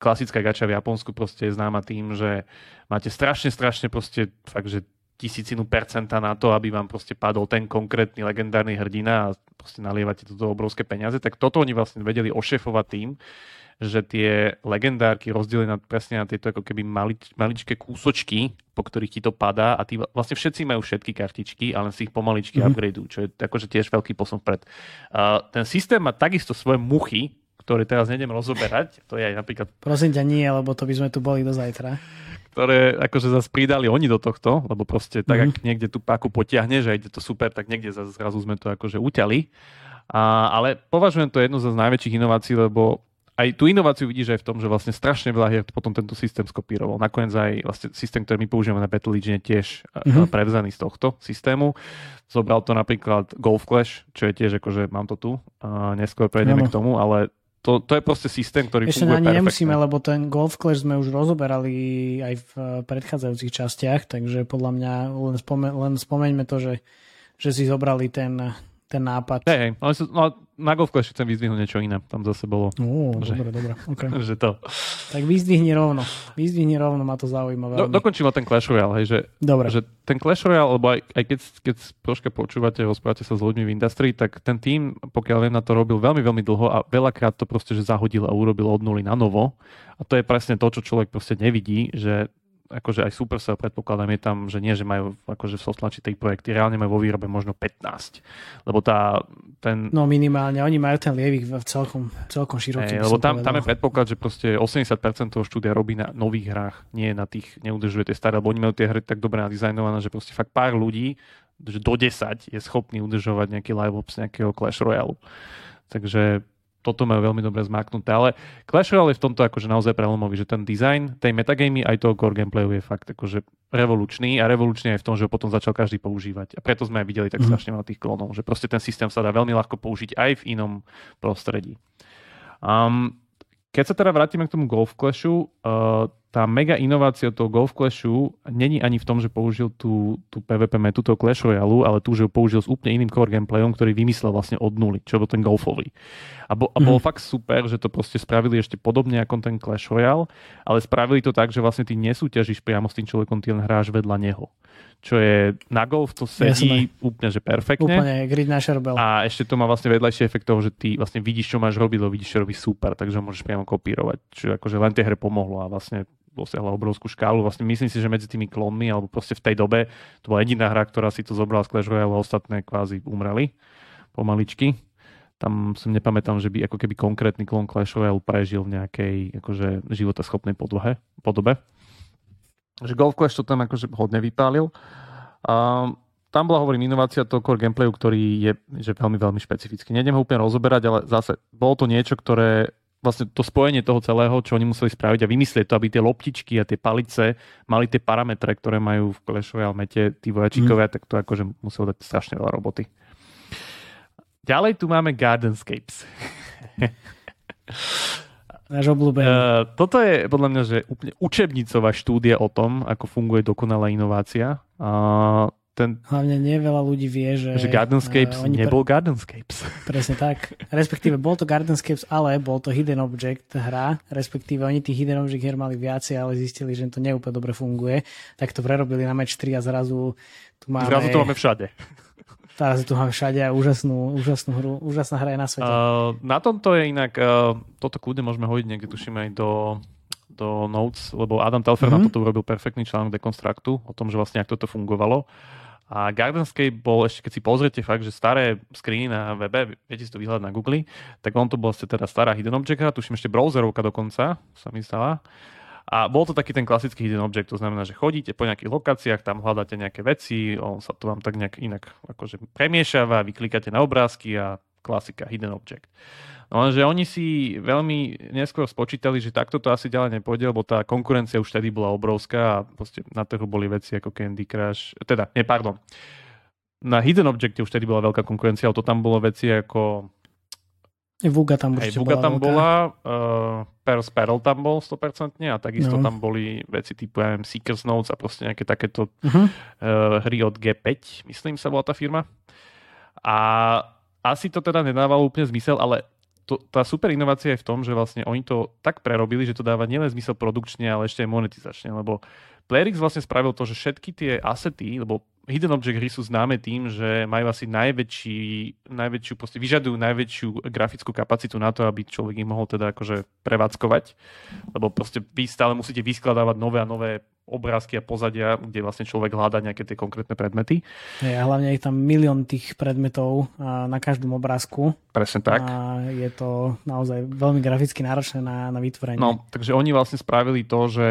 klasická gača v Japonsku proste je známa tým, že máte strašne, strašne proste fakt, že tisícinu percenta na to, aby vám proste padol ten konkrétny legendárny hrdina a proste nalievate toto obrovské peniaze, tak toto oni vlastne vedeli ošefovať tým, že tie legendárky rozdielili na, presne na tieto ako keby malič, maličké kúsočky, po ktorých ti to padá a tí, vlastne všetci majú všetky kartičky, ale si ich pomaličky mm-hmm. upgradeujú, čo je akože tiež veľký posun vpred. Uh, ten systém má takisto svoje muchy, ktoré teraz nejdem rozoberať. To je aj napríklad... Prosím ťa nie, lebo to by sme tu boli do zajtra. Ktoré akože zase pridali oni do tohto, lebo proste tak, mm-hmm. ak niekde tú páku potiahne, že ide to super, tak niekde zase zrazu sme to akože uťali. A, ale považujem to jednu z najväčších inovácií, lebo aj tú inováciu vidíš aj v tom, že vlastne strašne veľa hier potom tento systém skopíroval. Nakoniec aj vlastne systém, ktorý my používame na Battle Legion, je tiež mm-hmm. prevzaný z tohto systému. Zobral to napríklad Golf Clash, čo je tiež akože, mám to tu, uh, neskôr prejdeme no. k tomu, ale to, to je proste systém, ktorý Ešte funguje ani perfektne. nemusíme, lebo ten Golf Clash sme už rozoberali aj v eh, predchádzajúcich častiach, takže podľa mňa len, spome, len spomeňme to, že, že si zobrali ten, ten nápad. Hej, hej. No, na Golf Clash chcem vyzdvihnúť niečo iné. Tam zase bolo. Ó, že, dobre, dobre. Okay. <laughs> že to. Tak vyzdvihni rovno. Vyzdvihni rovno, ma to zaujíma veľmi. Do, dokončím ten Clash Royale, hej, že, dobre. že ten Clash Royale, lebo aj, aj keď, keď troška počúvate, rozprávate sa s ľuďmi v industrii, tak ten tým, pokiaľ viem, na to robil veľmi, veľmi dlho a veľakrát to proste, že zahodil a urobil od nuly na novo. A to je presne to, čo človek proste nevidí, že akože aj Supercell predpokladám je tam, že nie, že majú akože v softlači tej projekty, reálne majú vo výrobe možno 15. Lebo tá, ten... No minimálne, oni majú ten lievik v celkom, celkom široký. Hey, lebo tam, tam je predpoklad, že proste 80% toho štúdia robí na nových hrách, nie na tých, neudržuje tie staré, lebo oni majú tie hry tak dobre nadizajnované, že proste fakt pár ľudí, že do 10 je schopný udržovať nejaký live ops nejakého Clash Royale. Takže toto majú veľmi dobre zmáknuté, ale Clash Royale je v tomto akože naozaj prelomový, že ten design tej metagamy aj toho core gameplayu je fakt akože revolučný a revolučný aj v tom, že ho potom začal každý používať. A preto sme aj videli tak mhm. strašne veľa tých klonov, že proste ten systém sa dá veľmi ľahko použiť aj v inom prostredí. Um, keď sa teda vrátime k tomu Golf Clashu, uh, tá mega inovácia toho Golf Clashu není ani v tom, že použil tú, tú PvP metu toho Clash Royale, ale tu, že ho použil s úplne iným core gameplayom, ktorý vymyslel vlastne od nuly, čo bol ten golfový. A, bo, a bolo mm. fakt super, že to proste spravili ešte podobne ako ten Clash Royale, ale spravili to tak, že vlastne ty nesúťažíš priamo s tým človekom, ty len hráš vedľa neho čo je na golf, to sedí Jasne. úplne, že perfektne. Úplne, grid na šerbel. A ešte to má vlastne vedľajší efekt toho, že ty vlastne vidíš, čo máš robiť, lebo vidíš, čo robí super, takže ho môžeš priamo kopírovať. Čiže akože len tej hre pomohlo a vlastne dosiahla obrovskú škálu. Vlastne myslím si, že medzi tými klonmi, alebo proste v tej dobe, to bola jediná hra, ktorá si to zobrala z Clash Royale ostatné kvázi umreli pomaličky. Tam som nepamätám, že by ako keby konkrétny klon Clash Royale prežil v nejakej akože životaschopnej podlohe, podobe. Že Golf Clash to tam akože hodne vypálil. A tam bola, hovorím, inovácia toho core gameplayu, ktorý je že veľmi, veľmi špecifický. Nejdem ho úplne rozoberať, ale zase bolo to niečo, ktoré vlastne to spojenie toho celého, čo oni museli spraviť a vymyslieť to, aby tie loptičky a tie palice mali tie parametre, ktoré majú v Clash Royale mete tí vojačíkovia, mm. tak to akože muselo dať strašne veľa roboty. Ďalej tu máme Gardenscapes. <laughs> Náš obľúbený. Uh, toto je podľa mňa, že úplne učebnicová štúdia o tom, ako funguje dokonalá inovácia. Uh, ten... Hlavne nie veľa ľudí vie, že... Že Gardenscapes uh, nebol pre... Gardenscapes. <laughs> Presne tak. Respektíve bol to Gardenscapes, ale bol to Hidden Object hra. Respektíve oni tých Hidden Object hier mali viacej, ale zistili, že to neúplne dobre funguje. Tak to prerobili na Match 3 a zrazu tu máme... Zrazu to máme všade. <laughs> Teraz tu máme všade a úžasnú, úžasnú hru. Úžasná hra je na svete. Uh, na tomto je inak... Uh, toto kľudne môžeme hodiť niekde, tuším aj do do Notes, lebo Adam Telfer mm-hmm. na toto urobil perfektný článok dekonstraktu o tom, že vlastne ako toto fungovalo. A Gardenscape bol, ešte keď si pozriete fakt, že staré screeny na webe, viete si to vyhľadať na Google, tak on to bol teda stará Hidden Object, tuším ešte browserovka dokonca, sa mi stala. A bol to taký ten klasický hidden object, to znamená, že chodíte po nejakých lokáciách, tam hľadáte nejaké veci, on sa to vám tak nejak inak akože premiešava, vyklikáte na obrázky a klasika hidden object. Lenže oni si veľmi neskôr spočítali, že takto to asi ďalej nepôjde, lebo tá konkurencia už vtedy bola obrovská a na trhu boli veci ako Candy Crush, teda, nie, pardon. Na Hidden Objecte už vtedy bola veľká konkurencia, ale to tam bolo veci ako Vuga tam určite Vuga bola tam bola, uh, Pearl Sparrow tam bol 100% a takisto no. tam boli veci typu ja neviem, Seeker's Notes a proste nejaké takéto uh-huh. uh, hry od G5, myslím sa bola tá firma. A asi to teda nedávalo úplne zmysel, ale to, tá super inovácia je v tom, že vlastne oni to tak prerobili, že to dáva nielen zmysel produkčne, ale ešte aj monetizačne, lebo Playrix vlastne spravil to, že všetky tie asety, lebo Hidden Object hry sú známe tým, že majú asi najväčší, najväčšiu, proste vyžadujú najväčšiu grafickú kapacitu na to, aby človek ich mohol teda akože prevádzkovať, lebo proste vy stále musíte vyskladávať nové a nové obrázky a pozadia, kde vlastne človek hľadá nejaké tie konkrétne predmety. Hej, a hlavne je tam milión tých predmetov na každom obrázku. Presne tak. A je to naozaj veľmi graficky náročné na, na vytvorenie. No, takže oni vlastne spravili to, že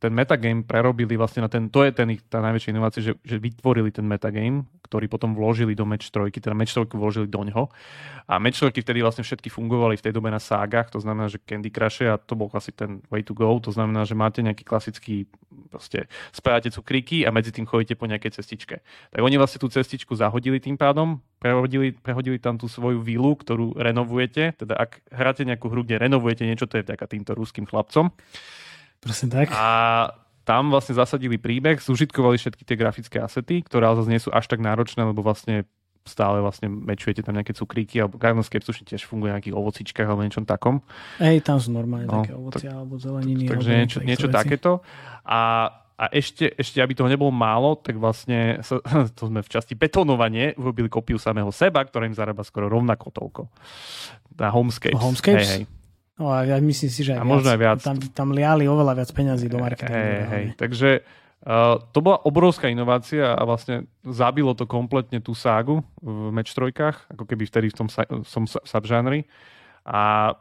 ten metagame prerobili vlastne na ten, to je ten ich, tá najväčšia inovácia, že, že vytvorili ten metagame, ktorý potom vložili do Match 3, teda Match 3 vložili do ňoho. A Match 3 vtedy vlastne všetky fungovali v tej dobe na ságach, to znamená, že Candy Crush a to bol asi ten way to go, to znamená, že máte nejaký klasický, proste spájate cukríky a medzi tým chodíte po nejakej cestičke. Tak oni vlastne tú cestičku zahodili tým pádom, prehodili, prehodili tam tú svoju vilu, ktorú renovujete, teda ak hráte nejakú hru, kde renovujete niečo, to je vďaka týmto ruským chlapcom. Presne tak. A tam vlastne zasadili príbeh, zúžitkovali všetky tie grafické asety, ktoré ale zase nie sú až tak náročné, lebo vlastne stále vlastne mečujete tam nejaké cukríky, alebo Gardenscape tuším tiež funguje na nejakých ovocičkách alebo niečom takom. Hej, tam sú normálne no, také ovocia tak, alebo zeleniny. Takže alebo niečo, niečo takéto. A a ešte, ešte, aby toho nebolo málo, tak vlastne sa, <laughs> to sme v časti betonovanie urobili kopiu samého seba, ktorá im zarába skoro rovnako toľko. Na Homescapes. Homescapes? Hej, hej. No a ja myslím si, že aj a viac. možno aj viac. Tam, tam liali oveľa viac peňazí do marketingu. Hej, hej. Takže Uh, to bola obrovská inovácia a vlastne zabilo to kompletne tú ságu v match trojkách, ako keby vtedy v tom, som subžánri. A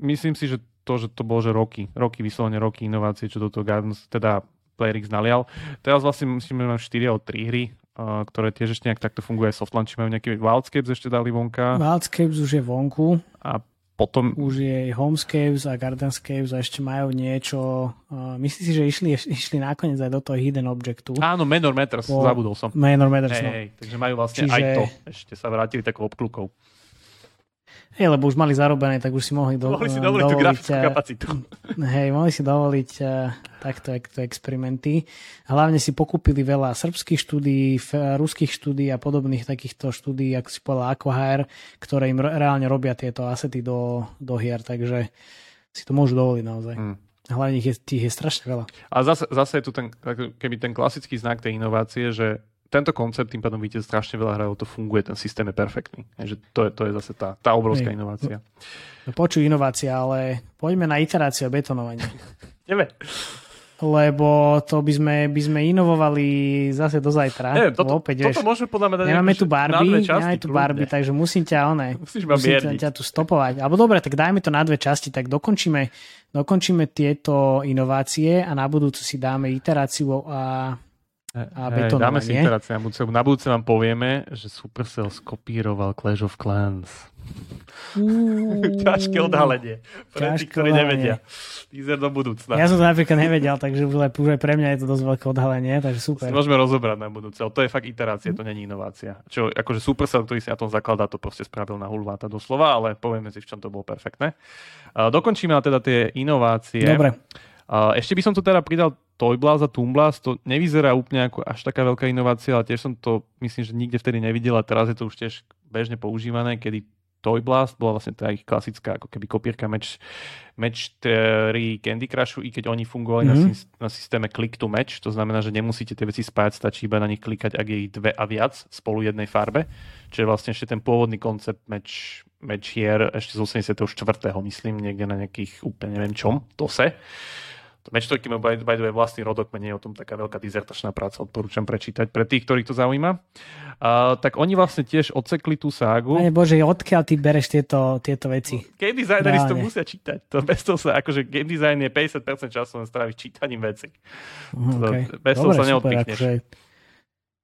myslím si, že to, že to bolo, že roky, roky, vyslovene roky inovácie, čo do toho Gardens, teda PlayerX nalial. Teraz vlastne musíme mať 4 alebo 3 hry, uh, ktoré tiež ešte nejak takto funguje aj softlaunch. Majú nejaký Wildscapes ešte dali vonka. Wildscapes už je vonku. A potom... Už je Homescapes a Gardenscapes a ešte majú niečo... Uh, myslím si, že išli, išli nakoniec aj do toho Hidden Objectu. Áno, Manor Matters, po... zabudol som. Manor Matters, hey, no. hey, takže majú vlastne Čiže... aj to. Ešte sa vrátili takou obklukou. Hej, lebo už mali zarobené, tak už si mohli, do, mohli si dovoliť, dovoliť tú grafickú eh, kapacitu. <laughs> Hej, mohli si dovoliť uh, takto, takto experimenty. Hlavne si pokúpili veľa srbských štúdí, ruských štúdí a podobných takýchto štúdí, ako si povedal Aquahire, ktoré im reálne robia tieto asety do, do hier, takže si to môžu dovoliť naozaj. Hmm. Hlavne ich je, tých je strašne veľa. A zase, zase je tu ten, keby ten klasický znak tej inovácie, že tento koncept tým pádom vidíte strašne veľa hrajov, to funguje, ten systém je perfektný. Takže to je, to je zase tá, tá obrovská Hej. inovácia. No, počuj inovácia, ale poďme na iteráciu a betonovanie. <laughs> Ideme. Lebo to by sme, by sme inovovali zase do zajtra. Neviem, toto, opäť, toto vieš, môžeme podľa mňa Nemáme tu Barbie, nemáme tu Barbie, takže musím ťa, one, musím ťa, ťa tu stopovať. Alebo dobre, tak dajme to na dve časti, tak dokončíme, dokončíme tieto inovácie a na budúcu si dáme iteráciu a a hey, dáme si interácie na budúce. Na budúce vám povieme, že Supercell skopíroval Clash of Clans. <laughs> Ťažké odhalenie. Pre tých, ktorí nevedia. Teaser do budúcna. Ja som to napríklad nevedel, takže už aj, už aj pre mňa je to dosť veľké odhalenie, takže super. Si môžeme rozobrať na budúce, ale to je fakt iterácia, to není inovácia. Čo, akože Supercell, ktorý si na tom zakladá, to proste spravil na hulváta doslova, ale povieme si, v čom to bolo perfektné. Dokončíme teda tie inovácie. Dobre. Ešte by som tu teda pridal Toyblast a Toonblast, to nevyzerá úplne ako až taká veľká inovácia, ale tiež som to, myslím, že nikde vtedy nevidel a teraz je to už tiež bežne používané, kedy Toy Blast bola vlastne tá ich klasická ako keby kopírka match, match 3 Candy Crushu, i keď oni fungovali mm-hmm. na, na systéme click to match, to znamená, že nemusíte tie veci spájať, stačí iba na nich klikať, ak je ich dve a viac spolu jednej farbe, čo je vlastne ešte ten pôvodný koncept match, match hier ešte z 84. myslím, niekde na nejakých úplne neviem čom, to se. Matchtoky majú by, by the way vlastný rodokmen, nie je o tom taká veľká dizertačná práca, odporúčam prečítať pre tých, ktorých to zaujíma. Uh, tak oni vlastne tiež odsekli tú ságu. Pane Bože, odkiaľ ty bereš tieto, tieto veci? Game designeri to musia čítať. To bez toho sa, akože game design je 50% času len stráviť čítaním veci. Okay. To, bez toho sa neodpichneš. Akože,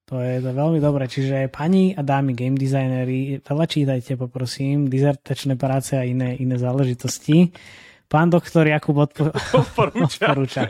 to je to veľmi dobré. Čiže pani a dámy game designery, veľa čítajte, poprosím, dizertačné práce a iné, iné záležitosti. Pán doktor Jakub odpo- <laughs> odporúča. odporúča.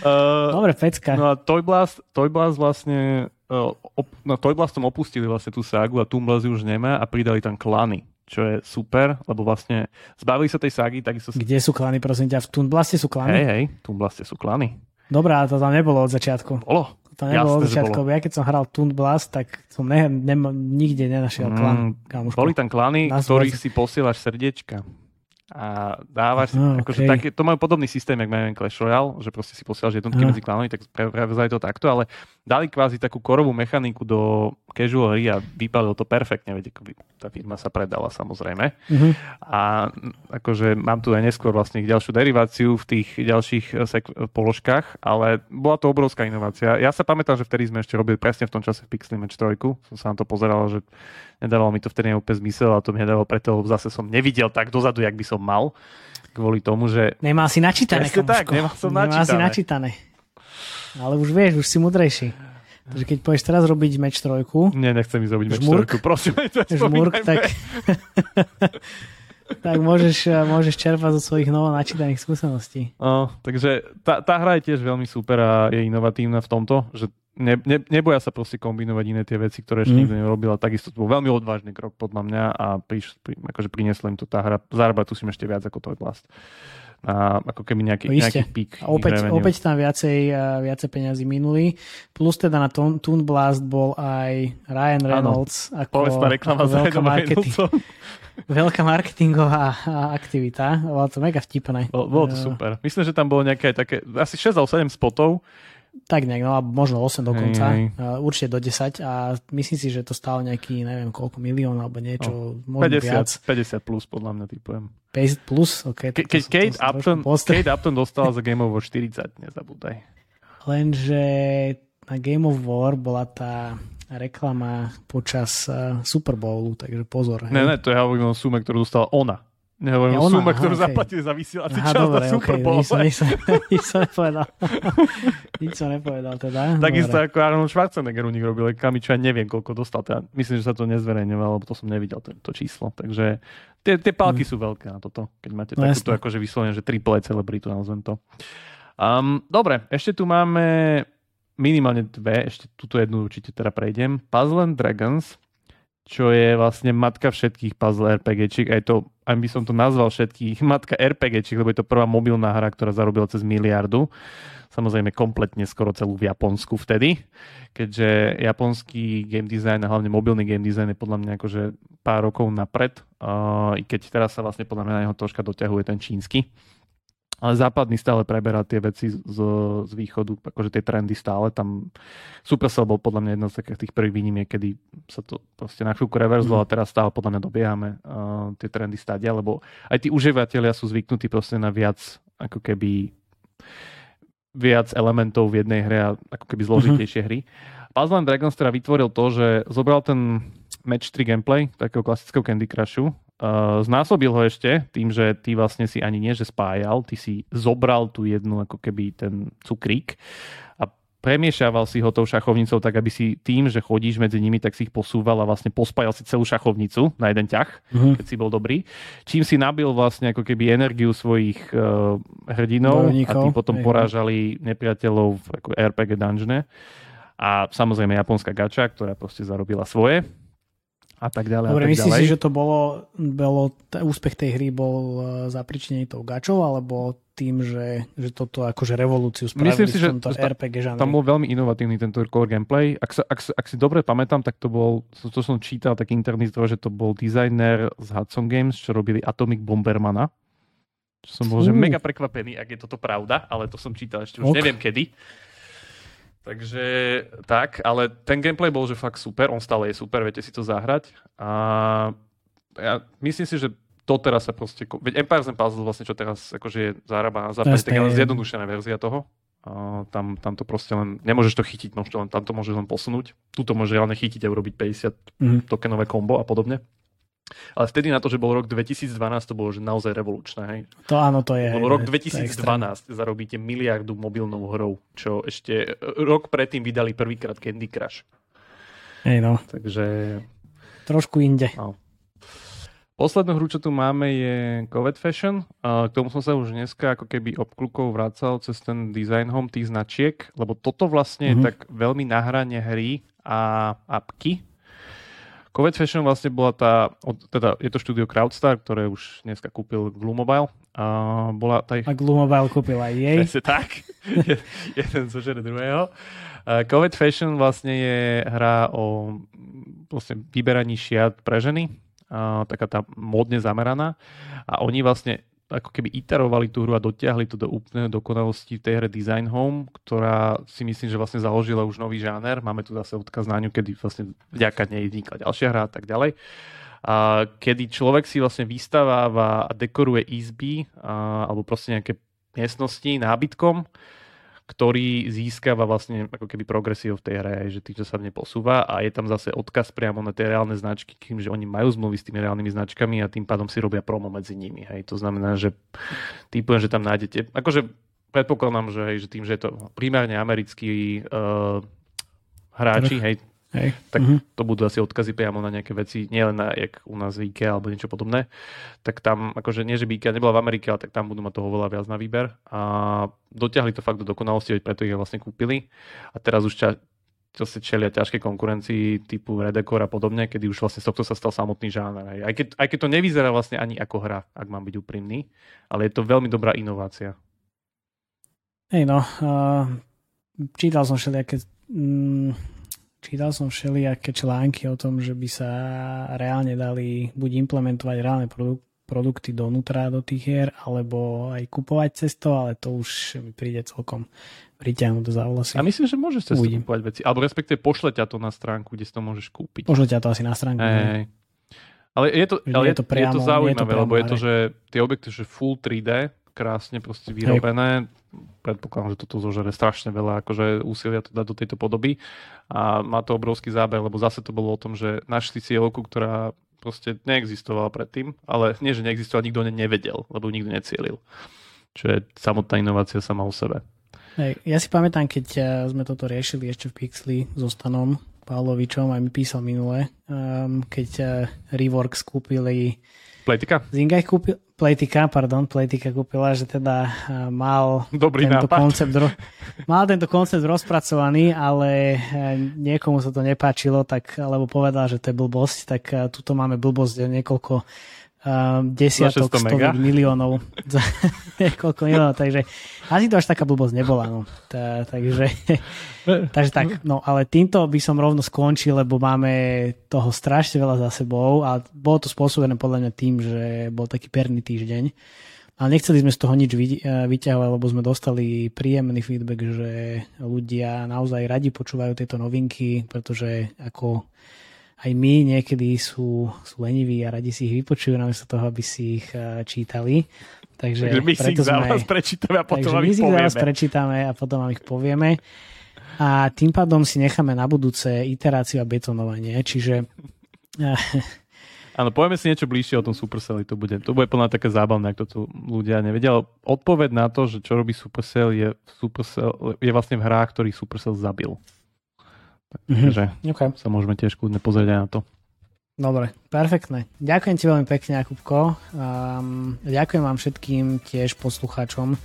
uh, <laughs> Dobre, pecka. No a Toy Blast, Toy Blast vlastne uh, op, no, Toy Blastom opustili vlastne tú ságu a Toon už nemá a pridali tam klany čo je super, lebo vlastne zbavili sa tej ságy. Takisto... Kde sú klany, prosím ťa? V Toon Blaste sú klany? Hej, hej, v Toon Blaste sú klany. Dobré, ale to tam nebolo od začiatku. Bolo. To nebolo Jasne, od začiatku. Ja keď som hral Toon Blast, tak som ne, ne, nikde nenašiel klan. Mm, boli tam klany, ktorých si posielaš srdiečka a dávaš si, akože okay. také, to majú podobný systém, jak majú Clash Royale, že proste si posielaš jednotky medzi klanami, tak prevzali to takto, ale dali kvázi takú korovú mechaniku do casual hry a vypadalo to perfektne, veď tá firma sa predala samozrejme. Uh-huh. A akože mám tu aj neskôr vlastne ďalšiu deriváciu v tých ďalších eh, sek- položkách, ale bola to obrovská inovácia. Ja sa pamätám, že vtedy sme ešte robili presne v tom čase v Pixel Match 3, som sa na to pozeral, že nedávalo mi to vtedy úplne zmysel a to mi nedávalo preto, zase som nevidel tak dozadu, jak by som mal kvôli tomu, že... Nemal si načítané, tak, nemal som načítané. Nemal si načítané. Ale už vieš, už si mudrejší. Takže keď pôjdeš teraz robiť meč trojku... Nie, nechcem ísť robiť meč trojku, prosím. <laughs> Žmurk, tak... <laughs> tak môžeš, môžeš čerpať zo svojich novo načítaných skúseností. No, takže tá, tá hra je tiež veľmi super a je inovatívna v tomto, že ne, ne, neboja sa proste kombinovať iné tie veci, ktoré ešte mm. nikto nerobil a takisto to bol veľmi odvážny krok podľa mňa a priš, pri, akože priniesla im to tá hra. Zarábať tu si ešte viac ako to Blast. Na ako keby nejaký, no, nejaký pík. A opäť, opäť tam viacej, viacej peňazí minuli. Plus teda na Toon Blast bol aj Ryan Reynolds ano, ako, reklama ako veľká, marketing, veľká marketingová aktivita. Bolo to mega vtipné. Bolo, bolo to super. Myslím, že tam bolo nejaké také, asi 6 alebo 7 spotov tak nejak, no možno 8 dokonca. Hej, hej. určite do 10 a myslím si, že to stálo nejaký, neviem koľko milión alebo niečo, no, možno 50, viac. 50 plus podľa mňa typujem. 50 plus? Ok. Ke, keď Kate, Upton, Kate Upton dostala za Game of War 40, nezabúdaj. Lenže na Game of War bola tá reklama počas uh, Super Bowlu, takže pozor. Ne, ne, to ja hovorím o sume, ktorú dostala ona. Nehovorím ja, ona, suma, ktorú okay. zaplatili za vysielací čas dobre, na Super Bowl. Okay, nič, nič som <laughs> nepovedal. <laughs> nič som nepovedal teda. Takisto ako Arnold Schwarzenegger u nich robil ja neviem, koľko dostal. Teda myslím, že sa to nezverejňovalo, lebo to som nevidel, to, to číslo. Takže tie, tie pálky hmm. sú veľké na toto, keď máte no, takúto akože vyslovene, že triple celebritu, nazvem to. Um, dobre, ešte tu máme minimálne dve, ešte túto jednu určite teda prejdem. Puzzle and Dragons, čo je vlastne matka všetkých puzzle RPGčiek. Aj to, aj by som to nazval všetkých, <laughs> matka RPGčiek, lebo je to prvá mobilná hra, ktorá zarobila cez miliardu. Samozrejme kompletne skoro celú v Japonsku vtedy, keďže japonský game design a hlavne mobilný game design je podľa mňa akože pár rokov napred, uh, i keď teraz sa vlastne podľa mňa na neho troška doťahuje ten čínsky ale západný stále preberá tie veci z, z východu, akože tie trendy stále tam. Supercell bol podľa mňa jedna z takých tých prvých výnimiek, kedy sa to proste na chvíľku reverzlo mm. a teraz stále podľa mňa dobiehame uh, tie trendy stadia, lebo aj tí užívateľia sú zvyknutí proste na viac ako keby viac elementov v jednej hre a ako keby zložitejšie mm-hmm. hry. Puzzle Dragons teda vytvoril to, že zobral ten match 3 gameplay takého klasického Candy Crushu Uh, znásobil ho ešte tým, že ty vlastne si ani nie, že spájal, ty si zobral tú jednu ako keby ten cukrík a premiešával si ho tou šachovnicou tak, aby si tým, že chodíš medzi nimi, tak si ich posúval a vlastne pospájal si celú šachovnicu na jeden ťah, uh-huh. keď si bol dobrý. Čím si nabil vlastne ako keby energiu svojich uh, hrdinov Bojníkov. a tí potom Ej. porážali nepriateľov v RPG dungeone. A samozrejme japonská gača, ktorá proste zarobila svoje a tak ďalej. Dobre, tak myslíš si, že to bolo, bolo t- úspech tej hry bol uh, zapričený tou gačou, alebo tým, že, že toto akože revolúciu spravili Myslím si, že to RPG žánri? Tam bol veľmi inovatívny tento core gameplay. Ak, sa, ak, ak si dobre pamätám, tak to bol, to, to som čítal taký interný zdroj, že to bol designer z Hudson Games, čo robili Atomic Bombermana. Čo som bol, že mega prekvapený, ak je toto pravda, ale to som čítal ešte už ok. neviem kedy. Takže tak, ale ten gameplay bol, že fakt super, on stále je super, viete si to zahrať. A ja myslím si, že to teraz sa proste... Veď Empires and Puzzle vlastne, čo teraz akože je zarába na západe, tak je len zjednodušená verzia toho. A tam, tam to proste len, nemôžeš to chytiť, to len, tam to môžeš len posunúť. Tuto môžeš reálne chytiť a urobiť 50 mm. tokenové kombo a podobne. Ale vtedy na to, že bol rok 2012, to bolo že naozaj revolučné. Hej. To áno, to je. Lebo rok 2012 zarobíte miliardu mobilnou hrou, čo ešte rok predtým vydali prvýkrát Candy Crush. Hej no. Takže... Trošku inde. No. Poslednú hru, čo tu máme, je Covet Fashion. K tomu som sa už dneska ako keby obklukov vracal cez ten design home tých značiek, lebo toto vlastne mm-hmm. je mhm. tak veľmi na hrane hry a apky, Covet Fashion vlastne bola tá, teda je to štúdio Crowdstar, ktoré už dneska kúpil Gloomobile. A, bola tá ich... a Gloomobile kúpil aj jej. <laughs> Presne tak. Jeden zožere druhého. Uh, Covet Fashion vlastne je hra o vlastne vyberaní šiat pre ženy. Uh, taká tá módne zameraná. A oni vlastne ako keby iterovali tú hru a dotiahli to do úplnej dokonalosti tej hre Design Home, ktorá si myslím, že vlastne založila už nový žáner. Máme tu zase odkaz na ňu, kedy vlastne vďaka nej vznikla ďalšia hra a tak ďalej. A kedy človek si vlastne vystaváva a dekoruje izby a, alebo proste nejaké miestnosti nábytkom, ktorý získava vlastne ako keby progresiu v tej hre, že tým, čo sa v nej posúva a je tam zase odkaz priamo na tie reálne značky, tým, že oni majú zmluvy s tými reálnymi značkami a tým pádom si robia promo medzi nimi. Hej. To znamená, že typujem, že tam nájdete, akože predpokladám, že, hej, že tým, že je to primárne americký uh, hráči, hej, Hej. Tak uh-huh. to budú asi odkazy priamo na nejaké veci, nielen na, jak u nás IKEA alebo niečo podobné. Tak tam, akože nie, že by IKEA nebola v Amerike, ale tak tam budú mať toho veľa viac na výber. A dotiahli to fakt do dokonalosti, preto ich vlastne kúpili. A teraz už ča, čo si čelia ťažké konkurencii typu Redecor a podobne, kedy už vlastne z tohto sa stal samotný žáner. Aj keď, aj keď to nevyzerá vlastne ani ako hra, ak mám byť úprimný, ale je to veľmi dobrá inovácia. Hej no, uh, čítal som všelijaké mm, čítal som všelijaké články o tom, že by sa reálne dali buď implementovať reálne produk- produkty donútra do tých hier, alebo aj kupovať cez to, ale to už mi príde celkom pritiahnuť do závlasy. A myslím, že môžeš cez to kupovať veci. Alebo respektíve pošle ťa to na stránku, kde si to môžeš kúpiť. Pošle ťa to asi na stránku. Hey. Ale je to, ale je, to, priamo, je to zaujímavé, je to priamo, lebo je to, že tie objekty, že full 3D, krásne proste vyrobené. Hej. Predpokladám, že toto zožere strašne veľa akože úsilia to dať do tejto podoby a má to obrovský záber, lebo zase to bolo o tom, že našli cieľovku, ktorá proste neexistovala predtým, ale nie, že neexistovala, nikto ne nevedel, lebo nikto necielil. Čo je samotná inovácia sama o sebe. Hej, ja si pamätám, keď eh, sme toto riešili ešte v Pixli so Stanom Pavlovičom, aj mi písal minule, um, keď uh, Reworks kúpili Playtika? Zingaj kúpil, Playtika, pardon, Playtika kúpila, že teda uh, mal Dobrý tento nápad. koncept ro- mal tento koncept rozpracovaný, ale uh, niekomu sa to nepáčilo, tak, alebo povedal, že to je blbosť, tak uh, tuto máme blbosť niekoľko uh, desiatok, stovek miliónov. <laughs> niekoľko miliónov, takže asi to až taká blbosť nebola. No. Tá, takže, <laughs> takže tak, no ale týmto by som rovno skončil, lebo máme toho strašne veľa za sebou a bolo to spôsobené podľa mňa tým, že bol taký perný týždeň. Ale nechceli sme z toho nič vyťahovať, lebo sme dostali príjemný feedback, že ľudia naozaj radi počúvajú tieto novinky, pretože ako aj my niekedy sú, sú leniví a radi si ich vypočujú namiesto toho, aby si ich uh, čítali. Takže, takže my si ich za vás prečítame a potom vám ich povieme. my si ich prečítame a potom vám ich povieme. A tým pádom si necháme na budúce iteráciu a betonovanie. Čiže... <laughs> Áno, povieme si niečo bližšie o tom Supercelli. To bude, to bude plná také zábavné, ak to tu ľudia nevedia. odpoveď na to, že čo robí Supercell, je, Supercell, je vlastne v hrách, ktorých Supercell zabil. Takže mm-hmm. okay. sa môžeme tiež kľudne pozrieť aj na to. Dobre, perfektné. Ďakujem ti veľmi pekne, Jakubko. Um, ďakujem vám všetkým tiež poslucháčom.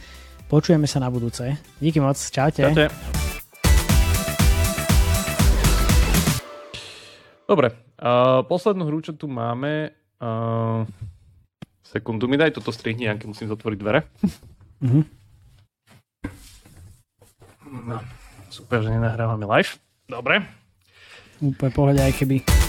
Počujeme sa na budúce. Díky moc. Čaute. Čaute. Dobre, uh, poslednú hru, čo tu máme, uh, sekundu mi daj, toto strihni, Janky, musím zatvoriť dvere. Mm-hmm. No, super, že nenahrávame live. Dobre. Úplne pohľad, aj keby